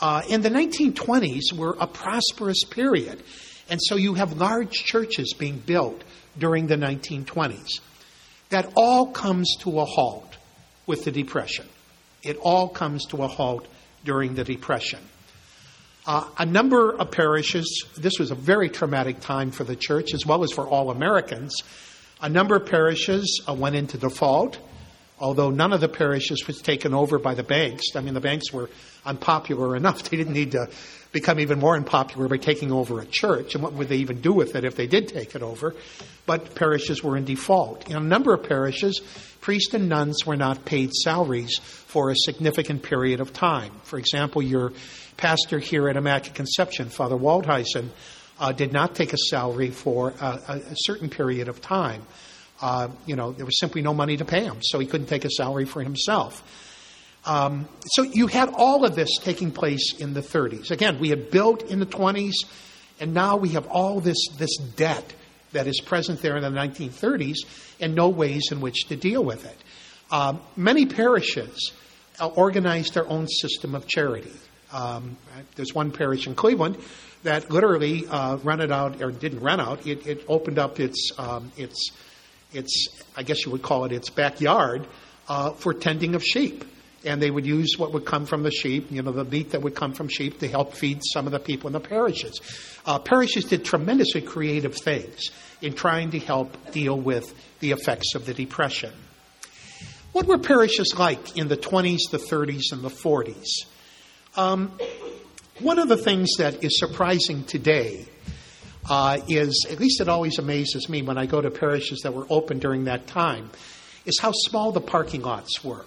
Uh, the 1920s were a prosperous period. And so you have large churches being built during the 1920s. That all comes to a halt with the Depression. It all comes to a halt during the Depression. Uh, a number of parishes, this was a very traumatic time for the church as well as for all Americans. A number of parishes uh, went into default although none of the parishes was taken over by the banks. I mean, the banks were unpopular enough. [laughs] They didn't need to become even more unpopular by taking over a church. And what would they even do with it if they did take it over? But parishes were in default. In a number of parishes, priests and nuns were not paid salaries for a significant period of time. For example, your pastor here at Immaculate Conception, Father Waldheisen, uh, did not take a salary for a, a certain period of time. Uh, you know, there was simply no money to pay him, so he couldn't take a salary for himself. Um, so you had all of this taking place in the 30s. Again, we had built in the 20s, and now we have all this, this debt that is present there in the 1930s and no ways in which to deal with it. Um, many parishes uh, organized their own system of charity. Um, there's one parish in Cleveland that literally uh, rented out, or didn't rent out, it, it opened up its, um, its its, I guess you would call it its backyard, uh, for tending of sheep. And they would use what would come from the sheep, you know, the meat that would come from sheep to help feed some of the people in the parishes. Uh, parishes did tremendously creative things in trying to help deal with the effects of the Depression. What were parishes like in the 20s, the 30s, and the 40s? Um, one of the things that is surprising today uh, is, at least it always amazes me when I go to parishes that were open during that time, is how small the parking lots were.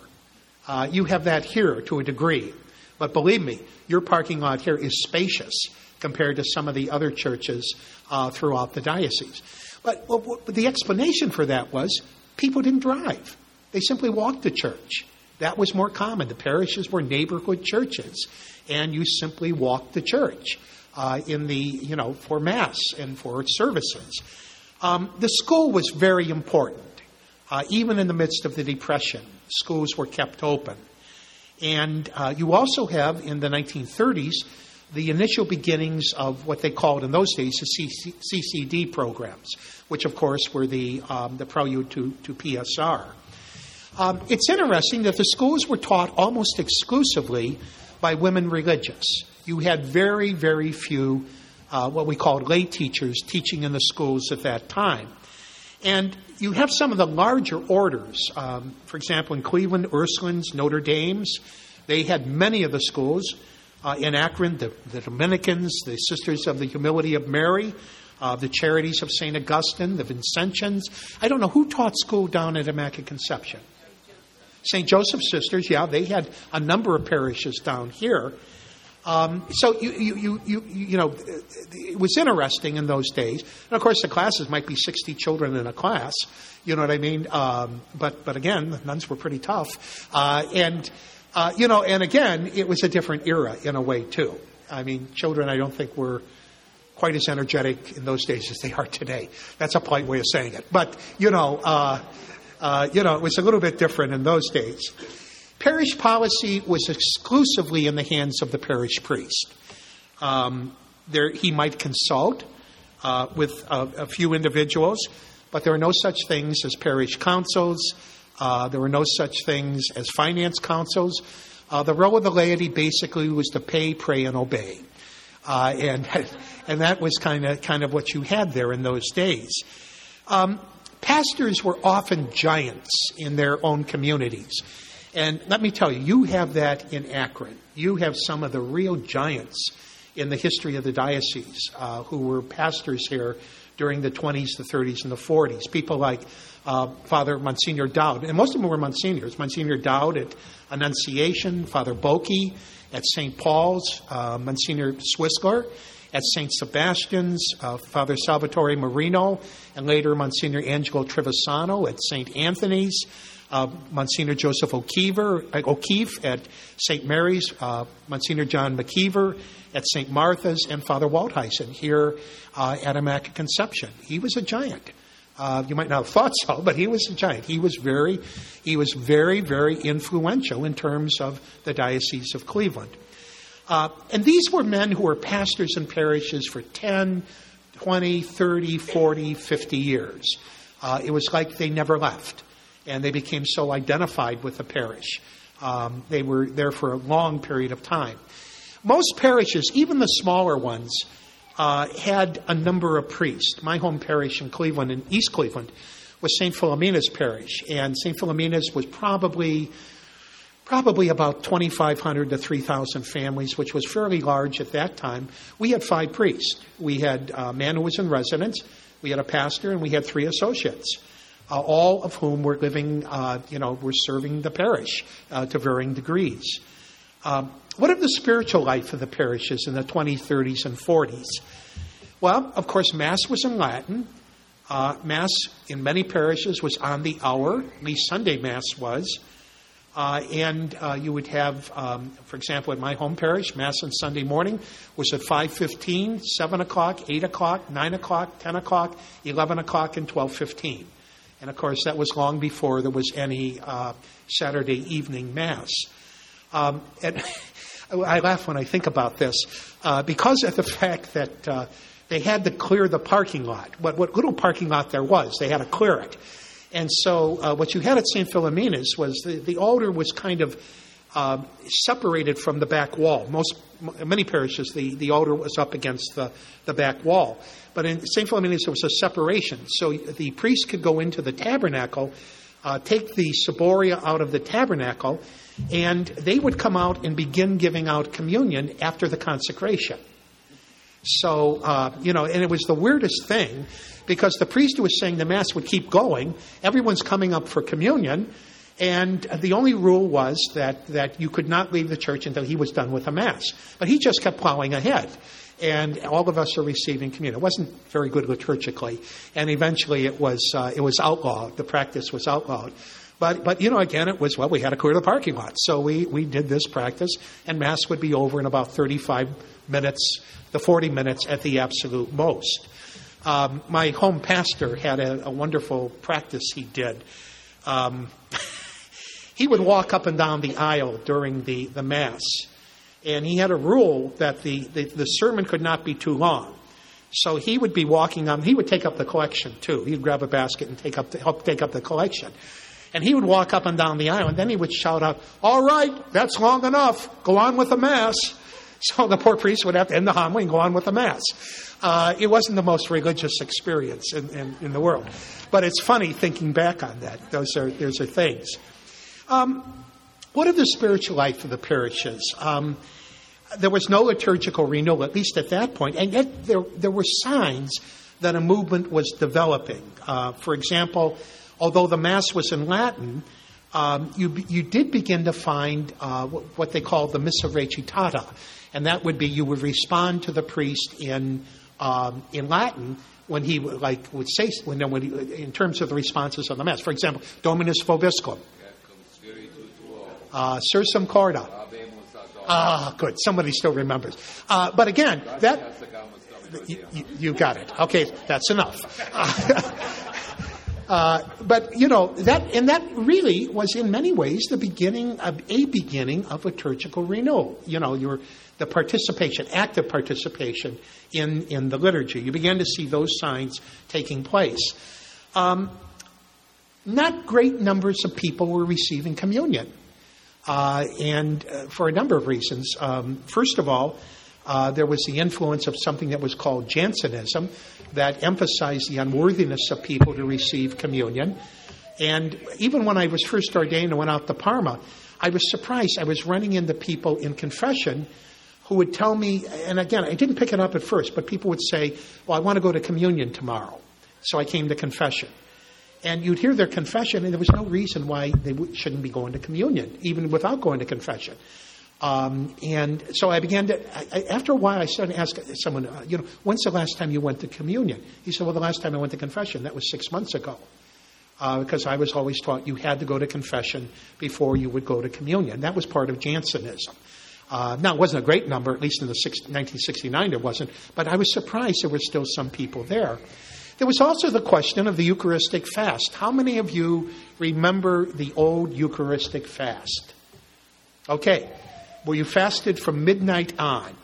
Uh, you have that here to a degree, but believe me, your parking lot here is spacious compared to some of the other churches uh, throughout the diocese. But the explanation for that was people didn't drive, they simply walked to church. That was more common. The parishes were neighborhood churches, and you simply walked to church uh, in the, you know, for Mass and for services. Um, the school was very important. Uh, even in the midst of the Depression, schools were kept open. And uh, you also have in the 1930s the initial beginnings of what they called in those days the CCD programs, which of course were the, um, the prelude to, to PSR. Um, it's interesting that the schools were taught almost exclusively by women religious you had very, very few, uh, what we called lay teachers, teaching in the schools at that time. And you have some of the larger orders. Um, for example, in Cleveland, Ursulines, Notre Dame's, they had many of the schools. Uh, in Akron, the, the, Dominicans, the Sisters of the Humility of Mary, uh, the Charities of St. Augustine, the Vincentians. I don't know who taught school down at Immaculate Conception. St. Joseph Sisters, yeah, they had a number of parishes down here. Um, so you, you, you, you, you know, it was interesting in those days. And of course, the classes might be 60 children in a class. You know what I mean? Um, but, but again, the nuns were pretty tough. Uh, and, uh, you know, and again, it was a different era in a way, too. I mean, children, I don't think were quite as energetic in those days as they are today. That's a polite way of saying it. But, you know, uh, uh, you know, it was a little bit different in those days. Parish policy was exclusively in the hands of the parish priest. Um, there, he might consult uh, with a, a, few individuals, but there were no such things as parish councils. Uh, there were no such things as finance councils. Uh, the role of the laity basically was to pay, pray, and obey, uh, and [laughs] and that was kind of kind of what you had there in those days. Um, pastors were often giants in their own communities. And let me tell you, you have that in Akron. You have some of the real giants in the history of the diocese uh, who were pastors here during the 20s, the 30s, and the 40s. People like uh, Father Monsignor Dowd, and most of them were Monsignors. Monsignor Dowd at Annunciation, Father Boki at St. Paul's, uh, Monsignor Swisler at St. Sebastian's, uh, Father Salvatore Marino, and later Monsignor Angelo Trivisano at St. Anthony's uh, Monsignor Joseph O'Keefe, uh, O'Keefe at St. Mary's, uh, Monsignor John McKeever at St. Martha's, and Father Waldheisen here uh, at Immaculate Conception. He was a giant. Uh, you might not have thought so, but he was a giant. He was very, he was very, very influential in terms of the Diocese of Cleveland. Uh, and these were men who were pastors in parishes for 10, 20, 30, 40, 50 years. It was like they never left and they became so identified with the parish. Um, they were there for a long period of time. Most parishes, even the smaller ones, uh, had a number of priests. My home parish in Cleveland, in East Cleveland, was St. Philomena's parish, and St. Philomena's was probably probably about 2,500 to 3,000 families, which was fairly large at that time. We had five priests. We had a man who was in residence, we had a pastor, and we had three associates uh, all of whom were living, uh, you know, were serving the parish uh, to varying degrees. Um, what of the spiritual life of the parishes in the 20s, 30s, and 40s? Well, of course, Mass was in Latin. Uh, Mass in many parishes was on the hour, at least Sunday Mass was. Uh, and uh, you would have, um, for example, at my home parish, Mass on Sunday morning was at 5.15, 7 o'clock, 8 o'clock, 9 o'clock, 10 o'clock, 11 o'clock, and 12.15. And of course, that was long before there was any uh, Saturday evening Mass. Um, and [laughs] I laugh when I think about this uh, because of the fact that uh, they had to clear the parking lot. What, what little parking lot there was, they had to clear it. And so, uh, what you had at St. Philomena's was the, the altar was kind of uh, separated from the back wall. Most, many parishes, the, the altar was up against the, the back wall. But in St. Philomena's, there was a separation. So the priest could go into the tabernacle, uh, take the ciboria out of the tabernacle, and they would come out and begin giving out communion after the consecration. So, uh, you know, and it was the weirdest thing because the priest who was saying the Mass would keep going, everyone's coming up for communion, and the only rule was that, that you could not leave the church until he was done with the Mass. But he just kept plowing ahead and all of us are receiving communion. It wasn't very good liturgically, and eventually it was uh, it was outlawed. The practice was outlawed. But but you know again it was well we had to clear the parking lot, so we we did this practice, and mass would be over in about 35 minutes, the 40 minutes at the absolute most. Um, my home pastor had a, a wonderful practice he did. Um, [laughs] he would walk up and down the aisle during the, the Mass, and he had a rule that the, the, the, sermon could not be too long. So he would be walking on, he would take up the collection too. He'd grab a basket and take up the, help take up the collection. And he would walk up and down the aisle, and then he would shout out, All right, that's long enough. Go on with the Mass. [laughs] So the poor priest would have to end the homily and go on with the Mass. Uh, it wasn't the most religious experience in, in, in, the world. But it's funny thinking back on that. Those are, those are things. Um, what of the spiritual life of the parishes? Um, there was no liturgical renewal, at least at that point, and yet there, there were signs that a movement was developing. Uh, for example, although the Mass was in Latin, um, you, you did begin to find uh, what they call the missa recitata, and that would be you would respond to the priest in um, in Latin when he like would say when, when he, in terms of the responses on the mass. For example, Dominus vobiscum, uh, Sursum corda. Ah, good. Somebody still remembers. Uh, but again, that you, you, got it. Okay, that's enough. [laughs] Uh, but you know that, and that really was in many ways the beginning of a beginning of liturgical renewal. You know, your the participation, active participation in in the liturgy. You began to see those signs taking place. Um, not great numbers of people were receiving communion, uh, and uh, for a number of reasons. Um, first of all, uh, there was the influence of something that was called Jansenism that emphasized the unworthiness of people to receive communion. And even when I was first ordained and went out to Parma, I was surprised. I was running into people in confession who would tell me, and again, I didn't pick it up at first, but people would say, Well, I want to go to communion tomorrow. So I came to confession. And you'd hear their confession, and there was no reason why they shouldn't be going to communion, even without going to confession. Um, and so I began to, I, after a while, I started to ask someone, uh, you know, when's the last time you went to communion? He said, well, the last time I went to confession, that was six months ago. Uh, because I was always taught you had to go to confession before you would go to communion. That was part of Jansenism. Uh, now, it wasn't a great number, at least in the six, 1969 it wasn't, but I was surprised there were still some people there. There was also the question of the Eucharistic fast. How many of you remember the old Eucharistic fast? Okay, where you fasted from midnight on.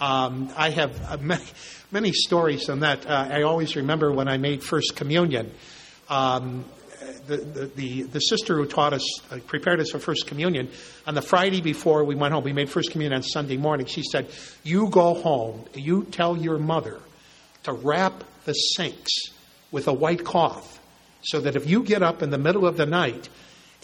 Um, I have uh, [laughs] many, many, stories on that. Uh, I always remember when I made First Communion. Um, the, the, the, the, sister who taught us, uh, prepared us for First Communion, on the Friday before we went home, we made First Communion on Sunday morning. She said, You go home, you tell your mother to wrap the sinks with a white cloth so that if you get up in the middle of the night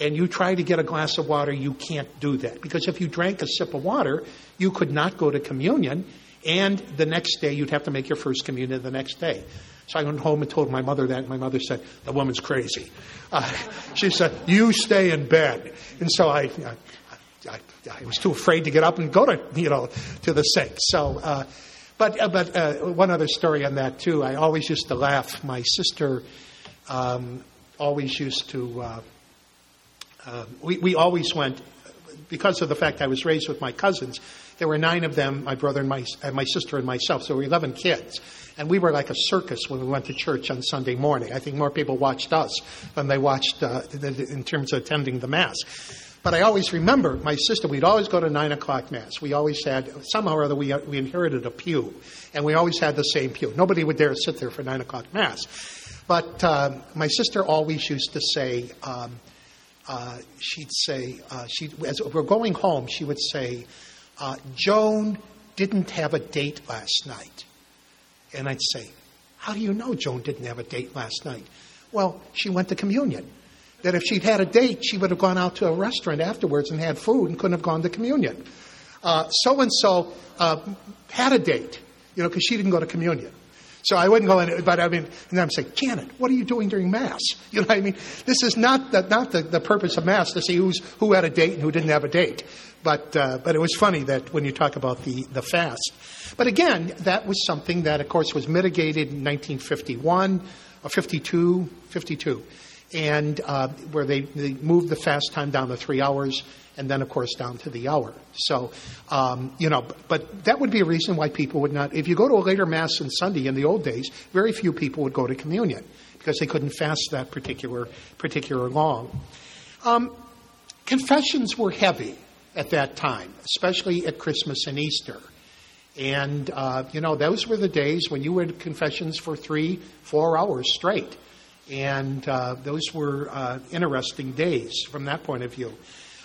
and you try to get a glass of water, you can't do that. Because if you drank a sip of water, you could not go to communion, and the next day you'd have to make your first communion the next day. So I went home and told my mother that, and my mother said, The woman's crazy. Uh, [laughs] she said, You stay in bed. And so I, I, I, was too afraid to get up and go to, you know, to the sink. So, uh, but, uh, but uh, one other story on that, too. I always used to laugh. My sister um, always used to uh, um, we, we always went, because of the fact I was raised with my cousins, there were nine of them, my brother and my, and my sister and myself, so we were 11 kids. And we were like a circus when we went to church on Sunday morning. I think more people watched us than they watched uh, in terms of attending the Mass. But I always remember my sister, we'd always go to 9 o'clock Mass. We always had, somehow or other, we, we inherited a pew. And we always had the same pew. Nobody would dare sit there for 9 o'clock Mass. But uh, my sister always used to say, um, uh, she'd say, uh, she, as we're going home, she would say, uh, Joan didn't have a date last night. And I'd say, How do you know Joan didn't have a date last night? Well, she went to communion. That if she'd had a date, she would have gone out to a restaurant afterwards and had food and couldn't have gone to communion. So and so had a date, you know, because she didn't go to communion. So I wouldn't go in, but I mean, and I'm saying, Janet, what are you doing during Mass? [laughs] You know what I mean? This is not the, not the, the purpose of Mass to see who's, who had a date and who didn't have a date. But, uh, but it was funny that when you talk about the, the fast. But again, that was something that, of course, was mitigated in 1951 or 52, 52. And uh, where they, they moved the fast time down to three hours and then, of course, down to the hour. So, um, you know, but that would be a reason why people would not. If you go to a later Mass on Sunday in the old days, very few people would go to communion because they couldn't fast that particular, particular long. Um, confessions were heavy at that time, especially at Christmas and Easter. And, uh, you know, those were the days when you had confessions for three, four hours straight. And uh, those were uh, interesting days from that point of view.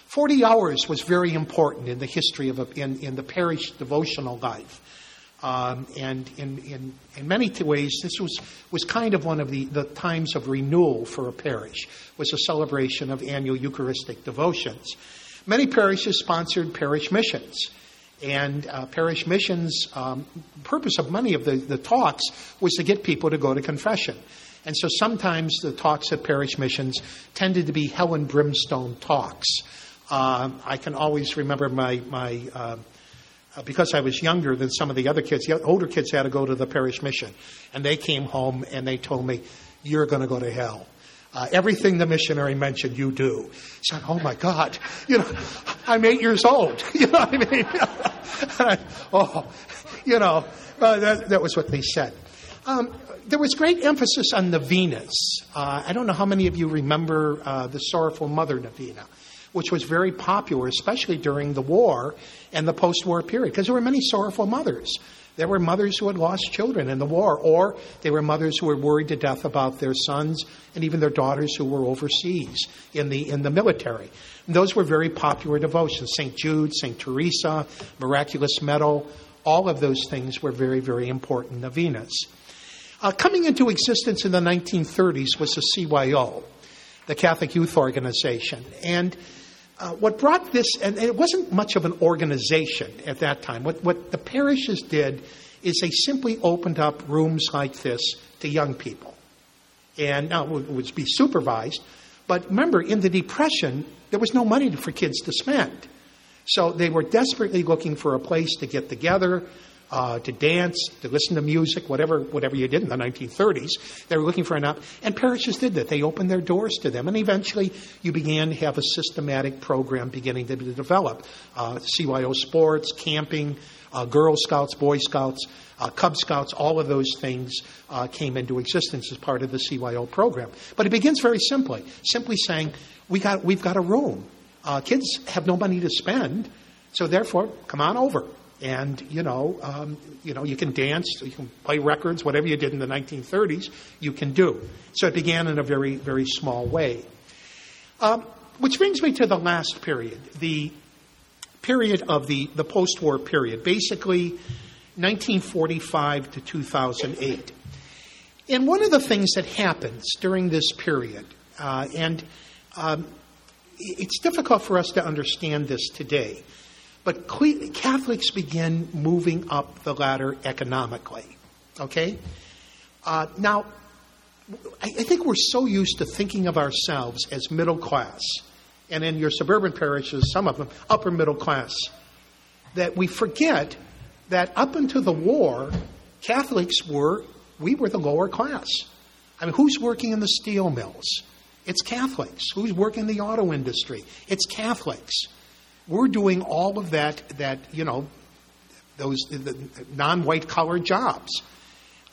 40 hours was very important in the history of a, in, in the parish devotional life. Um, and in, in, in many ways, this was, was kind of one of the, the times of renewal for a parish, was a celebration of annual Eucharistic devotions. Many parishes sponsored parish missions. And uh, parish missions, um, purpose of many of the, the talks was to get people to go to confession. And so sometimes the talks at parish missions tended to be hell and brimstone talks. Uh, I can always remember my, my uh, because I was younger than some of the other kids, the older kids had to go to the parish mission. And they came home and they told me, You're going to go to hell. Uh, everything the missionary mentioned, you do. So, oh my God, [laughs] you know, I'm eight years old. [laughs] You know what I mean? [laughs] I, oh, you know, uh, that, that, was what they said. Um, there was great emphasis on novenas. Uh, I don't know how many of you remember uh, the Sorrowful Mother novena which was very popular, especially during the war and the post war period, because there were many sorrowful mothers. There were mothers who had lost children in the war, or they were mothers who were worried to death about their sons and even their daughters who were overseas in the, in the military. And those were very popular devotions. St. Jude, St. Teresa, Miraculous Medal, all of those things were very, very important novenas. Uh, coming into existence in the 1930s was the CYO, the Catholic Youth Organization. And uh, what brought this, and it wasn't much of an organization at that time. What, what the parishes did is they simply opened up rooms like this to young people. And now it would be supervised. But remember, in the Depression, there was no money for kids to spend. So they were desperately looking for a place to get together, uh, to dance, to listen to music, whatever whatever you did in the 1930s. They were looking for an op, and parishes did that. They opened their doors to them, and eventually you began to have a systematic program beginning to develop. Uh, CYO sports, camping, uh, Girl Scouts, Boy Scouts, uh, Cub Scouts, all of those things uh, came into existence as part of the CYO program. But it begins very simply, simply saying we got we've got a room. Uh, kids have no money to spend, so therefore come on over and you know, um, you know, you can dance, you can play records, whatever you did in the 1930s, you can do. So it began in a very, very small way. Um, which brings me to the last period, the period of the, the post-war period, basically 1945 to 2008. And one of the things that happens during this period, uh, and um, it's difficult for us to understand this today, but Catholics begin moving up the ladder economically. Okay? Uh, now, I, I think we're so used to thinking of ourselves as middle class, and in your suburban parishes, some of them, upper middle class, that we forget that up until the war, Catholics were, we were the lower class. I mean, who's working in the steel mills? It's Catholics. Who's working in the auto industry? It's Catholics. We're doing all of that, that you know, those non-white collar jobs.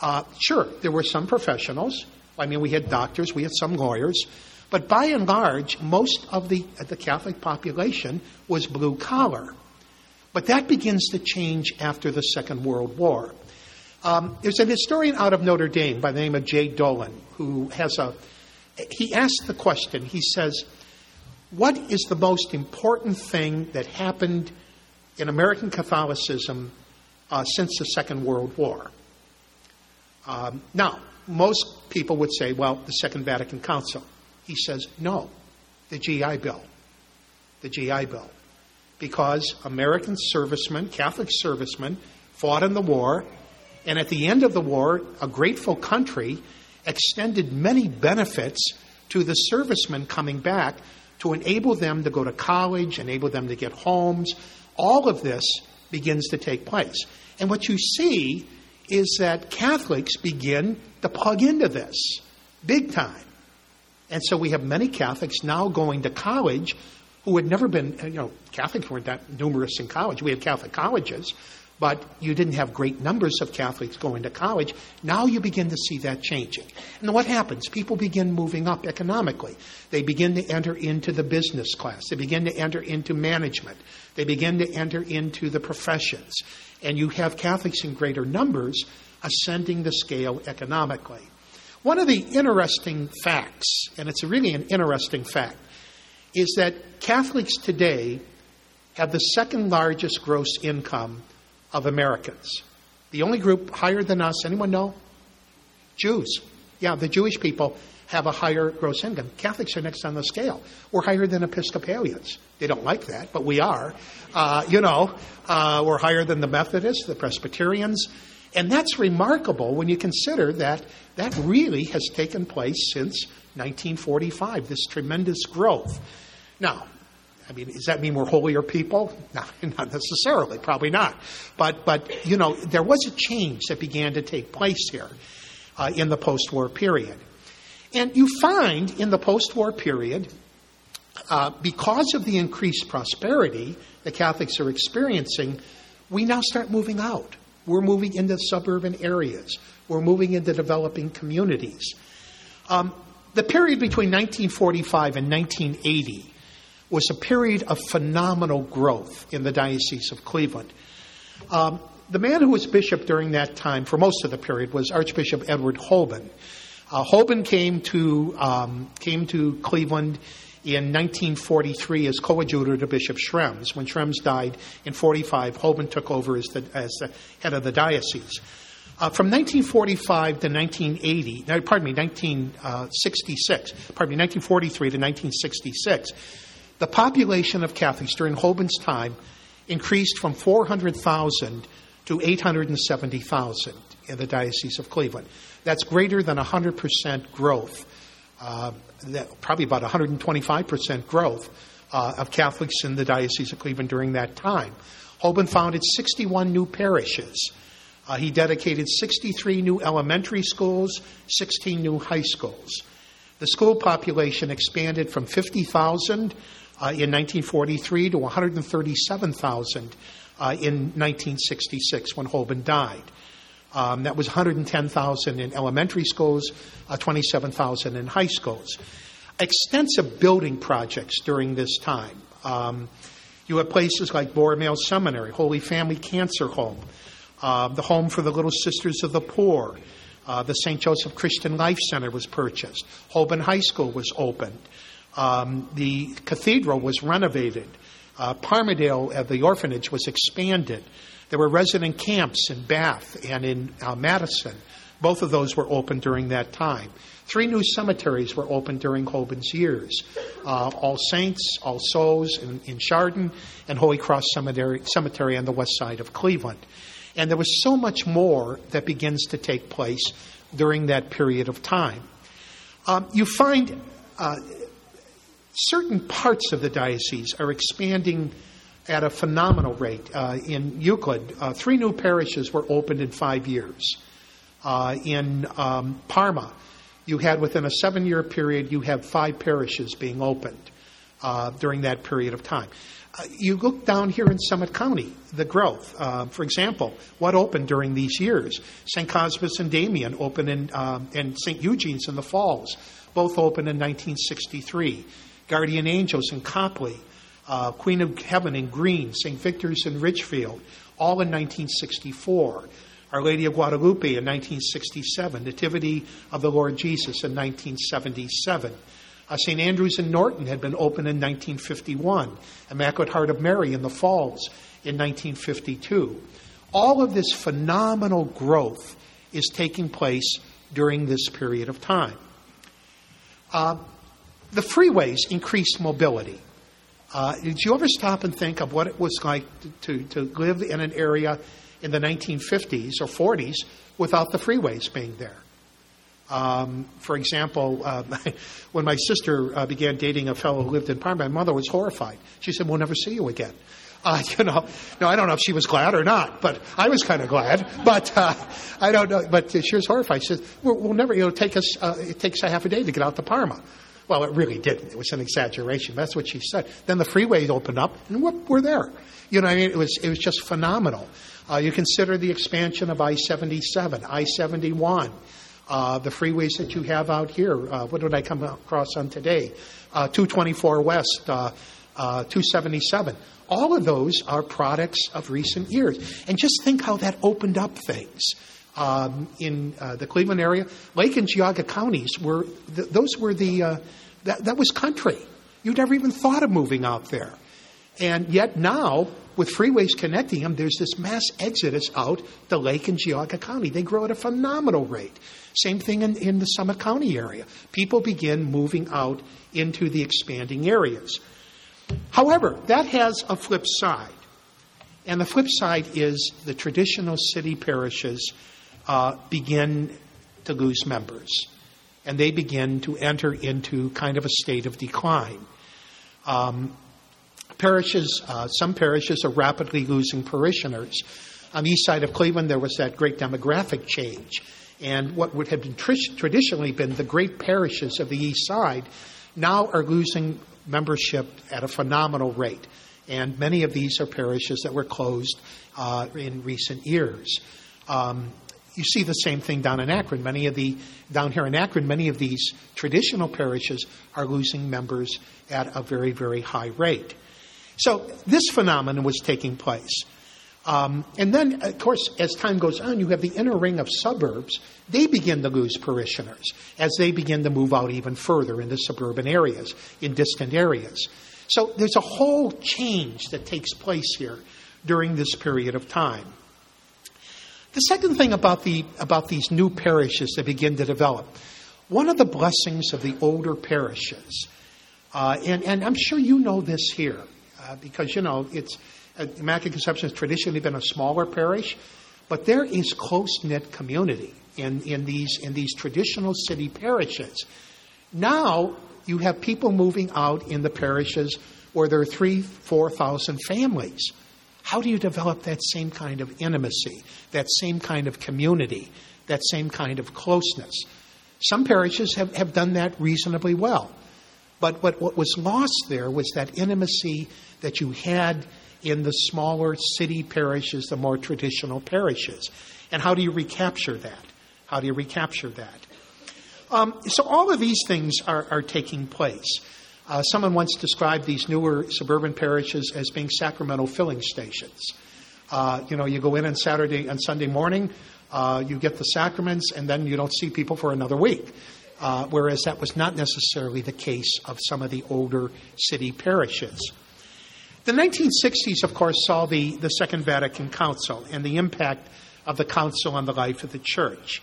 Uh, sure, there were some professionals. I mean, we had doctors, we had some lawyers, but by and large, most of the the Catholic population was blue collar. But that begins to change after the Second World War. Um, there's an historian out of Notre Dame by the name of Jay Dolan who has a. He asked the question. He says, what is the most important thing that happened in American Catholicism uh, since the Second World War? Um, now, most people would say, well, the Second Vatican Council. He says, no, the GI Bill. The GI Bill. Because American servicemen, Catholic servicemen, fought in the war, and at the end of the war, a grateful country extended many benefits to the servicemen coming back to enable them to go to college, enable them to get homes. All of this begins to take place. And what you see is that Catholics begin to plug into this big time. And so we have many Catholics now going to college who had never been, you know, Catholics weren't that numerous in college. We had Catholic colleges, but you didn't have great numbers of Catholics going to college. Now you begin to see that changing. And what happens? People begin moving up economically. They begin to enter into the business class. They begin to enter into management. They begin to enter into the professions. And you have Catholics in greater numbers ascending the scale economically. One of the interesting facts, and it's really an interesting fact, is that Catholics today have the second largest gross income of Americans. The only group higher than us, anyone know? Jews. Yeah, the Jewish people have a higher gross income. Catholics are next on the scale. We're higher than Episcopalians. They don't like that, but we are. Uh, you know, uh, we're higher than the Methodists, the Presbyterians. And that's remarkable when you consider that that really has taken place since 1945, this tremendous growth. Now, I mean, does that mean we're holier people? [laughs] No, not necessarily, probably not. But, but you know, there was a change that began to take place here uh, in the post war period. And you find in the post war period, uh, because of the increased prosperity the Catholics are experiencing, we now start moving out. We're moving into suburban areas. We're moving into developing communities. Um, the period between 1945 and 1980 was a period of phenomenal growth in the Diocese of Cleveland. Um, the man who was bishop during that time, for most of the period, was Archbishop Edward Hoban. Uh, came to um, came to Cleveland in 1943 as coadjutor to Bishop Schrembs. When Schrembs died in 45, Hoban took over as the, as the head of the diocese. Uh, from 1945 to 1980, no, pardon me, 1966, pardon me, 1943 to 1966, the population of Catholics during Hoban's time increased from 400,000 to 870,000 in the Diocese of Cleveland. That's greater than 100% growth, uh, probably about 125% growth uh, of Catholics in the Diocese of Cleveland during that time. Hoban founded 61 new parishes. Uh, he dedicated 63 new elementary schools, 16 new high schools. The school population expanded from 50,000 uh, in 1943 to 137,000 uh, in 1966 when Hoban died. Um, that was 110,000 in elementary schools, uh, 27,000 in high schools. Extensive building projects during this time. Um, you have places like Borromeo Seminary, Holy Family Cancer Home, uh, the Home for the Little Sisters of the Poor, uh, the St. Joseph Christian Life Center was purchased. Hoban High School was opened. Um, the cathedral was renovated. Uh, Parmadale, uh, the orphanage, was expanded. There were resident camps in Bath and in uh, Madison. Both of those were opened during that time. Three new cemeteries were opened during Hoban's years uh, All Saints, All Souls in, in Chardon, and Holy Cross Cemetery, Cemetery on the west side of Cleveland. And there was so much more that begins to take place during that period of time. Um, you find uh, certain parts of the diocese are expanding at a phenomenal rate. Uh, in Euclid, uh, three new parishes were opened in five years. Uh, in um, Parma, you had within a seven year period, you have five parishes being opened uh, during that period of time. Uh, you look down here in Summit County, the growth. Uh, for example, what opened during these years? St. Cosmas and Damian opened in, and St. Eugene's in the Falls, both opened in 1963. Guardian Angels in Copley, uh, Queen of Heaven in Green, St. Victor's in Richfield, all in 1964. Our Lady of Guadalupe in 1967, Nativity of the Lord Jesus in 1977. Uh, St. Andrew's in Norton had been opened in 1951. Immaculate Heart of Mary in the Falls in 1952. All of this phenomenal growth is taking place during this period of time. Uh, the freeways increased mobility. Uh, did you ever stop and think of what it was like to, to, live in an area in the 1950s or 40s without the freeways being there? Um, for example, uh, [laughs] when my sister uh, began dating a fellow who lived in Parma, my mother was horrified. She said, "We'll never see you again." [laughs] Uh, you know, no, I don't know if she was glad or not, but I was kind of glad. [laughs] But uh, I don't know. But she was horrified. She said, "We'll, we'll never. You know, take us. Uh, it takes a half a day to get out to Parma." Well, it really didn't. It was an exaggeration. That's what she said. Then the freeways opened up, and whoop, we're there. You know, I mean, it was it was just phenomenal. Uh, you consider the expansion of I-77, I-71, uh, the freeways that you have out here. Uh, what did I come across on today? Uh, 224 West, uh, uh, 277. All of those are products of recent years. And just think how that opened up things. Um, in uh, the Cleveland area. Lake and Geauga counties were th- those were the uh, that, that was country. You never even thought of moving out there. And yet now, with freeways connecting them, there's this mass exodus out the lake in Geauga County. They grow at a phenomenal rate. Same thing in, in the Summit County area. People begin moving out into the expanding areas. However, that has a flip side. And the flip side is the traditional city parishes uh, begin to lose members. And they begin to enter into kind of a state of decline. Um, parishes, uh, some parishes are rapidly losing parishioners. On the east side of Cleveland, there was that great demographic change. And what would have been tr- traditionally been the great parishes of the east side now are losing membership at a phenomenal rate. And many of these are parishes that were closed uh, in recent years. Um, you see the same thing down in Akron. Many of the down here in Akron, many of these traditional parishes are losing members at a very, very high rate. So this phenomenon was taking place. Um, and then, of course, as time goes on, you have the inner ring of suburbs. They begin to lose parishioners as they begin to move out even further into suburban areas, in distant areas. So there's a whole change that takes place here during this period of time. The second thing about, the, about these new parishes that begin to develop, one of the blessings of the older parishes, uh, and, and I'm sure you know this here, uh, because, you know, it's, uh, Immaculate Conception has traditionally been a smaller parish, but there is close knit community in, in, these, in these traditional city parishes. Now you have people moving out in the parishes where there are three, four thousand families. How do you develop that same kind of intimacy, that same kind of community, that same kind of closeness? Some parishes have, have done that reasonably well. But what, what was lost there was that intimacy that you had in the smaller city parishes, the more traditional parishes. And how do you recapture that? How do you recapture that? Um, so all of these things are, are taking place. Uh, someone once described these newer suburban parishes as being sacramental filling stations. Uh, you know, you go in on Saturday and Sunday morning, uh, you get the sacraments, and then you don't see people for another week. Uh, whereas that was not necessarily the case of some of the older city parishes. The 1960s, of course, saw the, the Second Vatican Council and the impact of the council on the life of the church.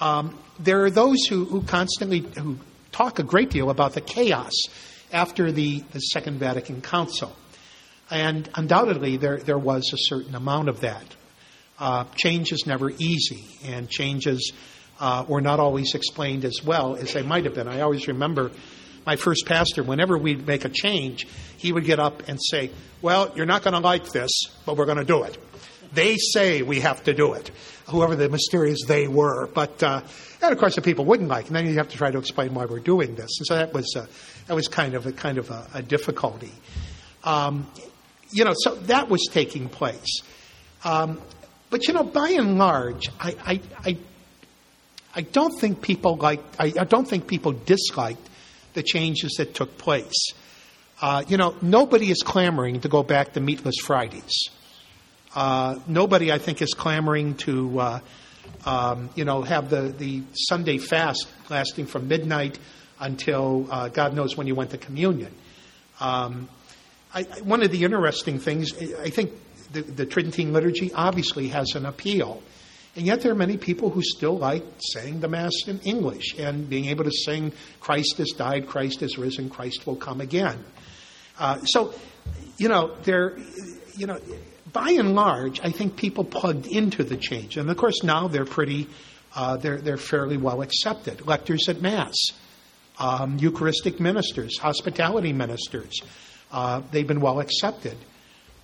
Um, there are those who, who constantly who talk a great deal about the chaos after the, the Second Vatican Council. And undoubtedly, there, there was a certain amount of that. Uh, change is never easy, and changes uh, were not always explained as well as they might have been. I always remember my first pastor, whenever we'd make a change, he would get up and say, Well, you're not going to like this, but we're going to do it. They say we have to do it, whoever the mysterious they were. But uh, and of course, the people wouldn't like, and then you have to try to explain why we're doing this. And so that was uh, that was kind of a kind of a, a difficulty. Um, you know, so that was taking place. Um, but you know, by and large, I, I, I, I don't think people like I, I, don't think people disliked the changes that took place. Uh, you know, nobody is clamoring to go back to meatless Fridays. Uh, nobody, I think, is clamoring to, uh, um, you know, have the, the Sunday fast lasting from midnight until uh, God knows when you went to communion. Um, I, one of the interesting things, I think the, the, Tridentine liturgy obviously has an appeal. And yet there are many people who still like saying the Mass in English and being able to sing, Christ has died, Christ has risen, Christ will come again. Uh, so, you know, there, you know, by and large, I think people plugged into the change, and of course now they're pretty, uh, they're they're fairly well accepted. Lectors at Mass, um, Eucharistic ministers, hospitality ministers, uh, they've been well accepted,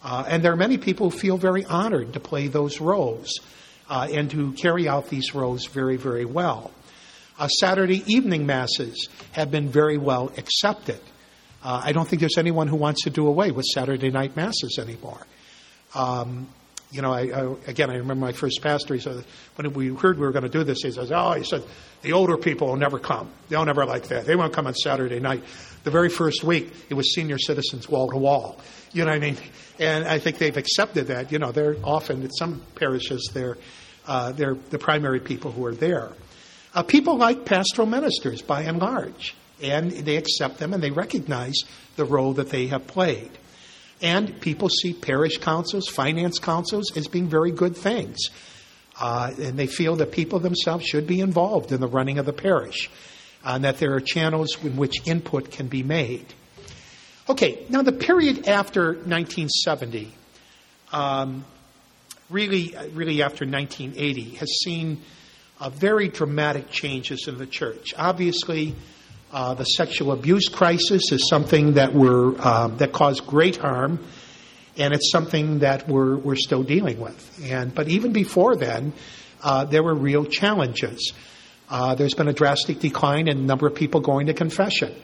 uh, and there are many people who feel very honored to play those roles uh, and to carry out these roles very very well. Uh, Saturday evening masses have been very well accepted. Uh, I don't think there's anyone who wants to do away with Saturday night masses anymore. Um, you know, I, I, again, I remember my first pastor. He said when we heard we were going to do this, he says, "Oh, he said the older people will never come. They'll never like that. They won't come on Saturday night." The very first week, it was senior citizens wall to wall. You know what I mean? And I think they've accepted that. You know, they're often at some parishes they're uh, they're the primary people who are there. Uh, people like pastoral ministers by and large, and they accept them and they recognize the role that they have played. And people see parish councils, finance councils as being very good things. Uh, and they feel that people themselves should be involved in the running of the parish, uh, and that there are channels in which input can be made. Okay, now the period after 1970, um, really, really after 1980, has seen uh, very dramatic changes in the church. Obviously, uh, the sexual abuse crisis is something that we're, uh, that caused great harm, and it's something that we're, we're still dealing with. And, but even before then, uh, there were real challenges. Uh, there's been a drastic decline in the number of people going to confession.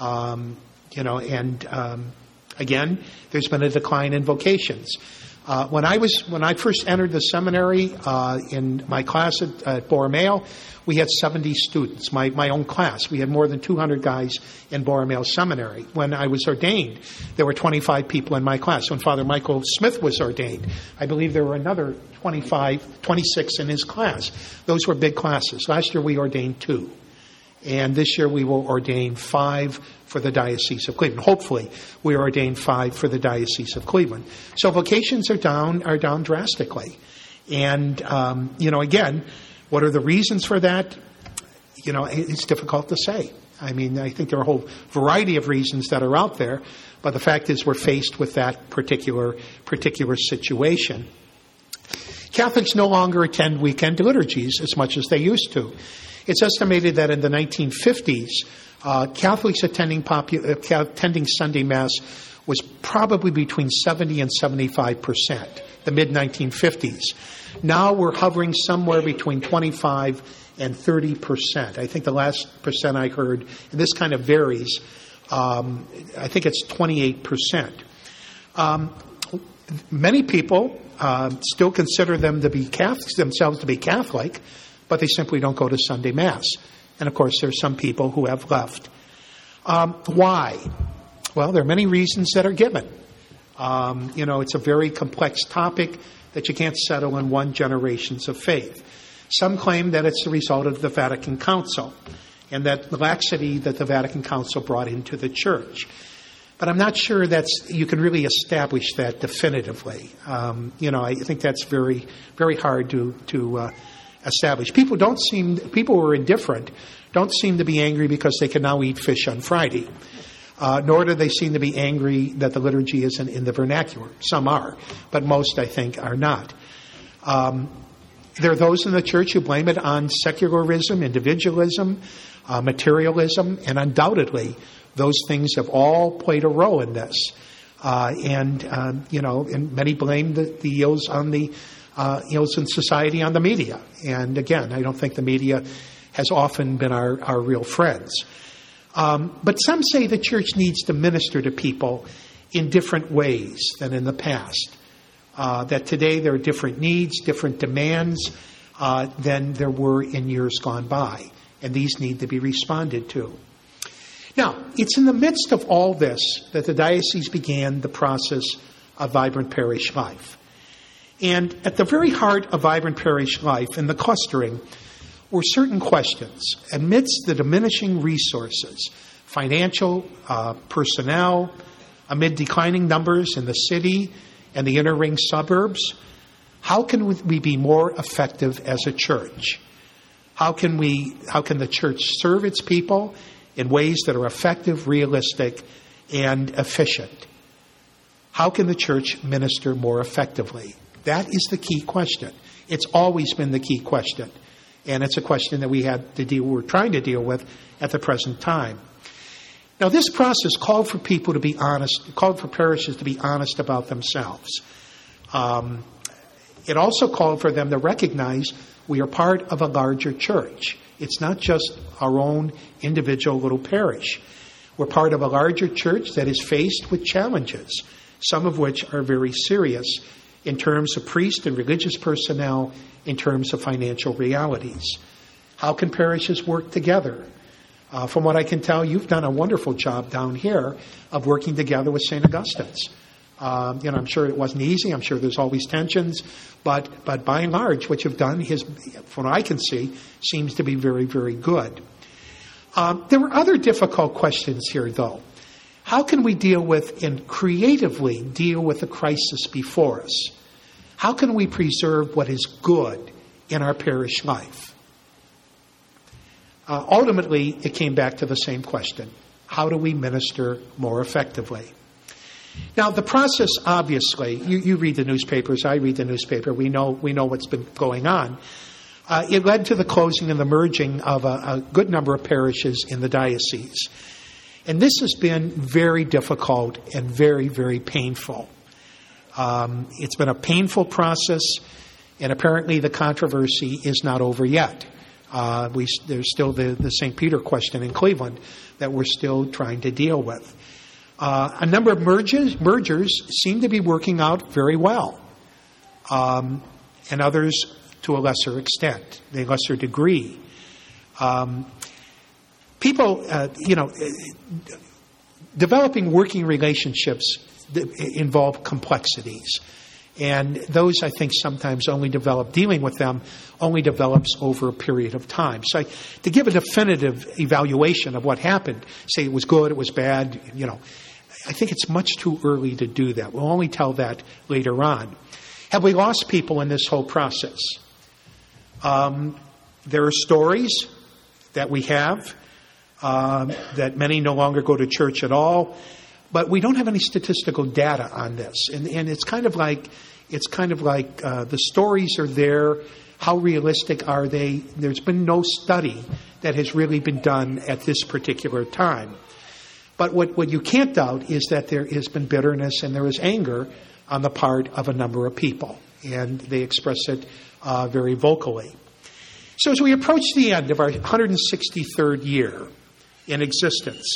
Um, you know, and um, again, there's been a decline in vocations. Uh, when I was when I first entered the seminary uh, in my class at, at Borromeo, we had 70 students. My my own class, we had more than 200 guys in Borromeo Seminary. When I was ordained, there were 25 people in my class. When Father Michael Smith was ordained, I believe there were another 25, 26 in his class. Those were big classes. Last year we ordained two. And this year we will ordain five for the Diocese of Cleveland. Hopefully, we ordain five for the Diocese of Cleveland. So vocations are down are down drastically, and um, you know, again, what are the reasons for that? You know, it's difficult to say. I mean, I think there are a whole variety of reasons that are out there, but the fact is, we're faced with that particular particular situation. Catholics no longer attend weekend liturgies as much as they used to. It's estimated that in the 1950s, uh, Catholics attending, popu- uh, attending Sunday Mass was probably between 70 and 75 percent, the mid 1950s. Now we're hovering somewhere between 25 and 30 percent. I think the last percent I heard, and this kind of varies, um, I think it's 28 percent. Um, many people uh, still consider them to be Catholics, themselves to be Catholic, but they simply don't go to Sunday Mass. And of course, there are some people who have left. Um, why? Well, there are many reasons that are given. Um, you know, it's a very complex topic that you can't settle in one generations of faith. Some claim that it's the result of the Vatican Council and that laxity that the Vatican Council brought into the church. But I'm not sure that's you can really establish that definitively. Um, you know, I think that's very, very hard to to uh, established. People don't seem, people who are indifferent don't seem to be angry because they can now eat fish on Friday. Uh, nor do they seem to be angry that the liturgy isn't in the vernacular. Some are, but most, I think, are not. Um, there are those in the church who blame it on secularism, individualism, uh, materialism, and undoubtedly, those things have all played a role in this. Uh, and um, you know, and many blame the, the ills on the uh, ills in society on the media. And again, I don't think the media has often been our, our real friends. Um, but some say the church needs to minister to people in different ways than in the past. Uh, that today there are different needs, different demands uh, than there were in years gone by, and these need to be responded to. Now, it's in the midst of all this that the diocese began the process of vibrant parish life. And at the very heart of vibrant parish life and the clustering were certain questions amidst the diminishing resources, financial, uh, personnel, amid declining numbers in the city and the inner ring suburbs. How can we be more effective as a church? How can we, how can the church serve its people in ways that are effective, realistic, and efficient? How can the church minister more effectively? That is the key question. It's always been the key question. And it's a question that we had to deal, we're trying to deal with at the present time. Now, this process called for people to be honest, called for parishes to be honest about themselves. Um, it also called for them to recognize we are part of a larger church. It's not just our own individual little parish. We're part of a larger church that is faced with challenges, some of which are very serious in terms of priest and religious personnel, in terms of financial realities. How can parishes work together? Uh, from what I can tell, you've done a wonderful job down here of working together with St. Augustine's. Um, you know, I'm sure it wasn't easy. I'm sure there's always tensions, but but by and large, what you've done from what I can see, seems to be very very good. Um, there were other difficult questions here, though. How can we deal with and creatively deal with the crisis before us? How can we preserve what is good in our parish life? Uh, ultimately, it came back to the same question how do we minister more effectively? Now, the process, obviously, you, you, read the newspapers, I read the newspaper, we know, we know what's been going on. Uh, it led to the closing and the merging of a, a, good number of parishes in the diocese. And this has been very difficult and very, very painful. Um, it's been a painful process, and apparently the controversy is not over yet. Uh, we, there's still the, the St. Peter question in Cleveland that we're still trying to deal with. Uh, a number of mergers, mergers seem to be working out very well, um, and others to a lesser extent, a lesser degree. Um, people, uh, you know, developing working relationships involve complexities. And those, I think, sometimes only develop, dealing with them only develops over a period of time. So, to give a definitive evaluation of what happened, say it was good, it was bad, you know, I think it's much too early to do that. We'll only tell that later on. Have we lost people in this whole process? Um, there are stories that we have um, that many no longer go to church at all. But we don't have any statistical data on this, and, and it's kind of like it's kind of like uh, the stories are there. How realistic are they? There's been no study that has really been done at this particular time. But what, what you can't doubt is that there has been bitterness and there is anger on the part of a number of people, and they express it uh, very vocally. So as we approach the end of our 163rd year in existence,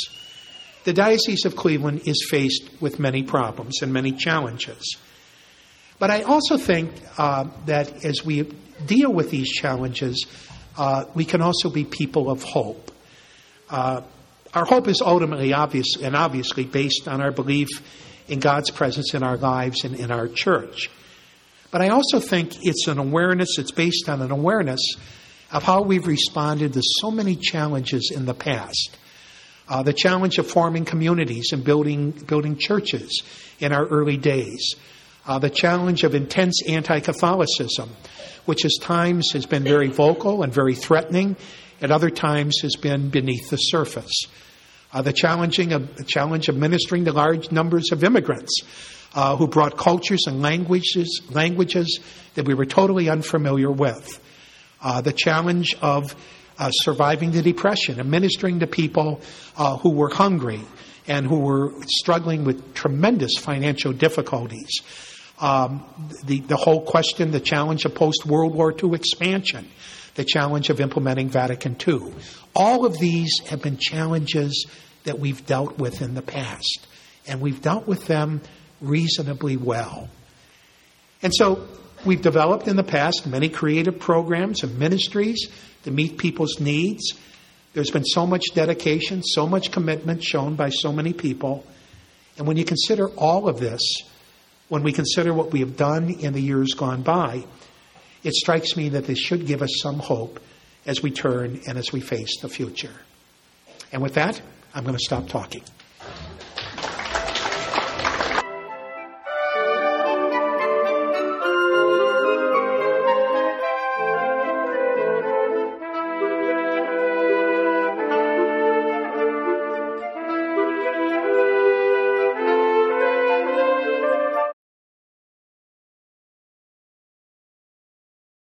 the Diocese of Cleveland is faced with many problems and many challenges. But I also think uh, that as we deal with these challenges, uh, we can also be people of hope. Uh, our hope is ultimately obvious and obviously based on our belief in God's presence in our lives and in our church. But I also think it's an awareness, it's based on an awareness of how we've responded to so many challenges in the past uh, the challenge of forming communities and building, building churches in our early days, uh, the challenge of intense anti Catholicism, which at times has been very vocal and very threatening, at other times has been beneath the surface. Uh, the challenging of, the challenge of ministering to large numbers of immigrants uh, who brought cultures and languages, languages that we were totally unfamiliar with. Uh, the challenge of uh, surviving the Depression and ministering to people uh, who were hungry and who were struggling with tremendous financial difficulties. Um, the, the whole question, the challenge of post World War II expansion, the challenge of implementing Vatican II. All of these have been challenges that we've dealt with in the past, and we've dealt with them reasonably well. And so we've developed in the past many creative programs and ministries to meet people's needs. There's been so much dedication, so much commitment shown by so many people. And when you consider all of this, when we consider what we have done in the years gone by, it strikes me that this should give us some hope as we turn and as we face the future. And with that, I'm going to stop talking.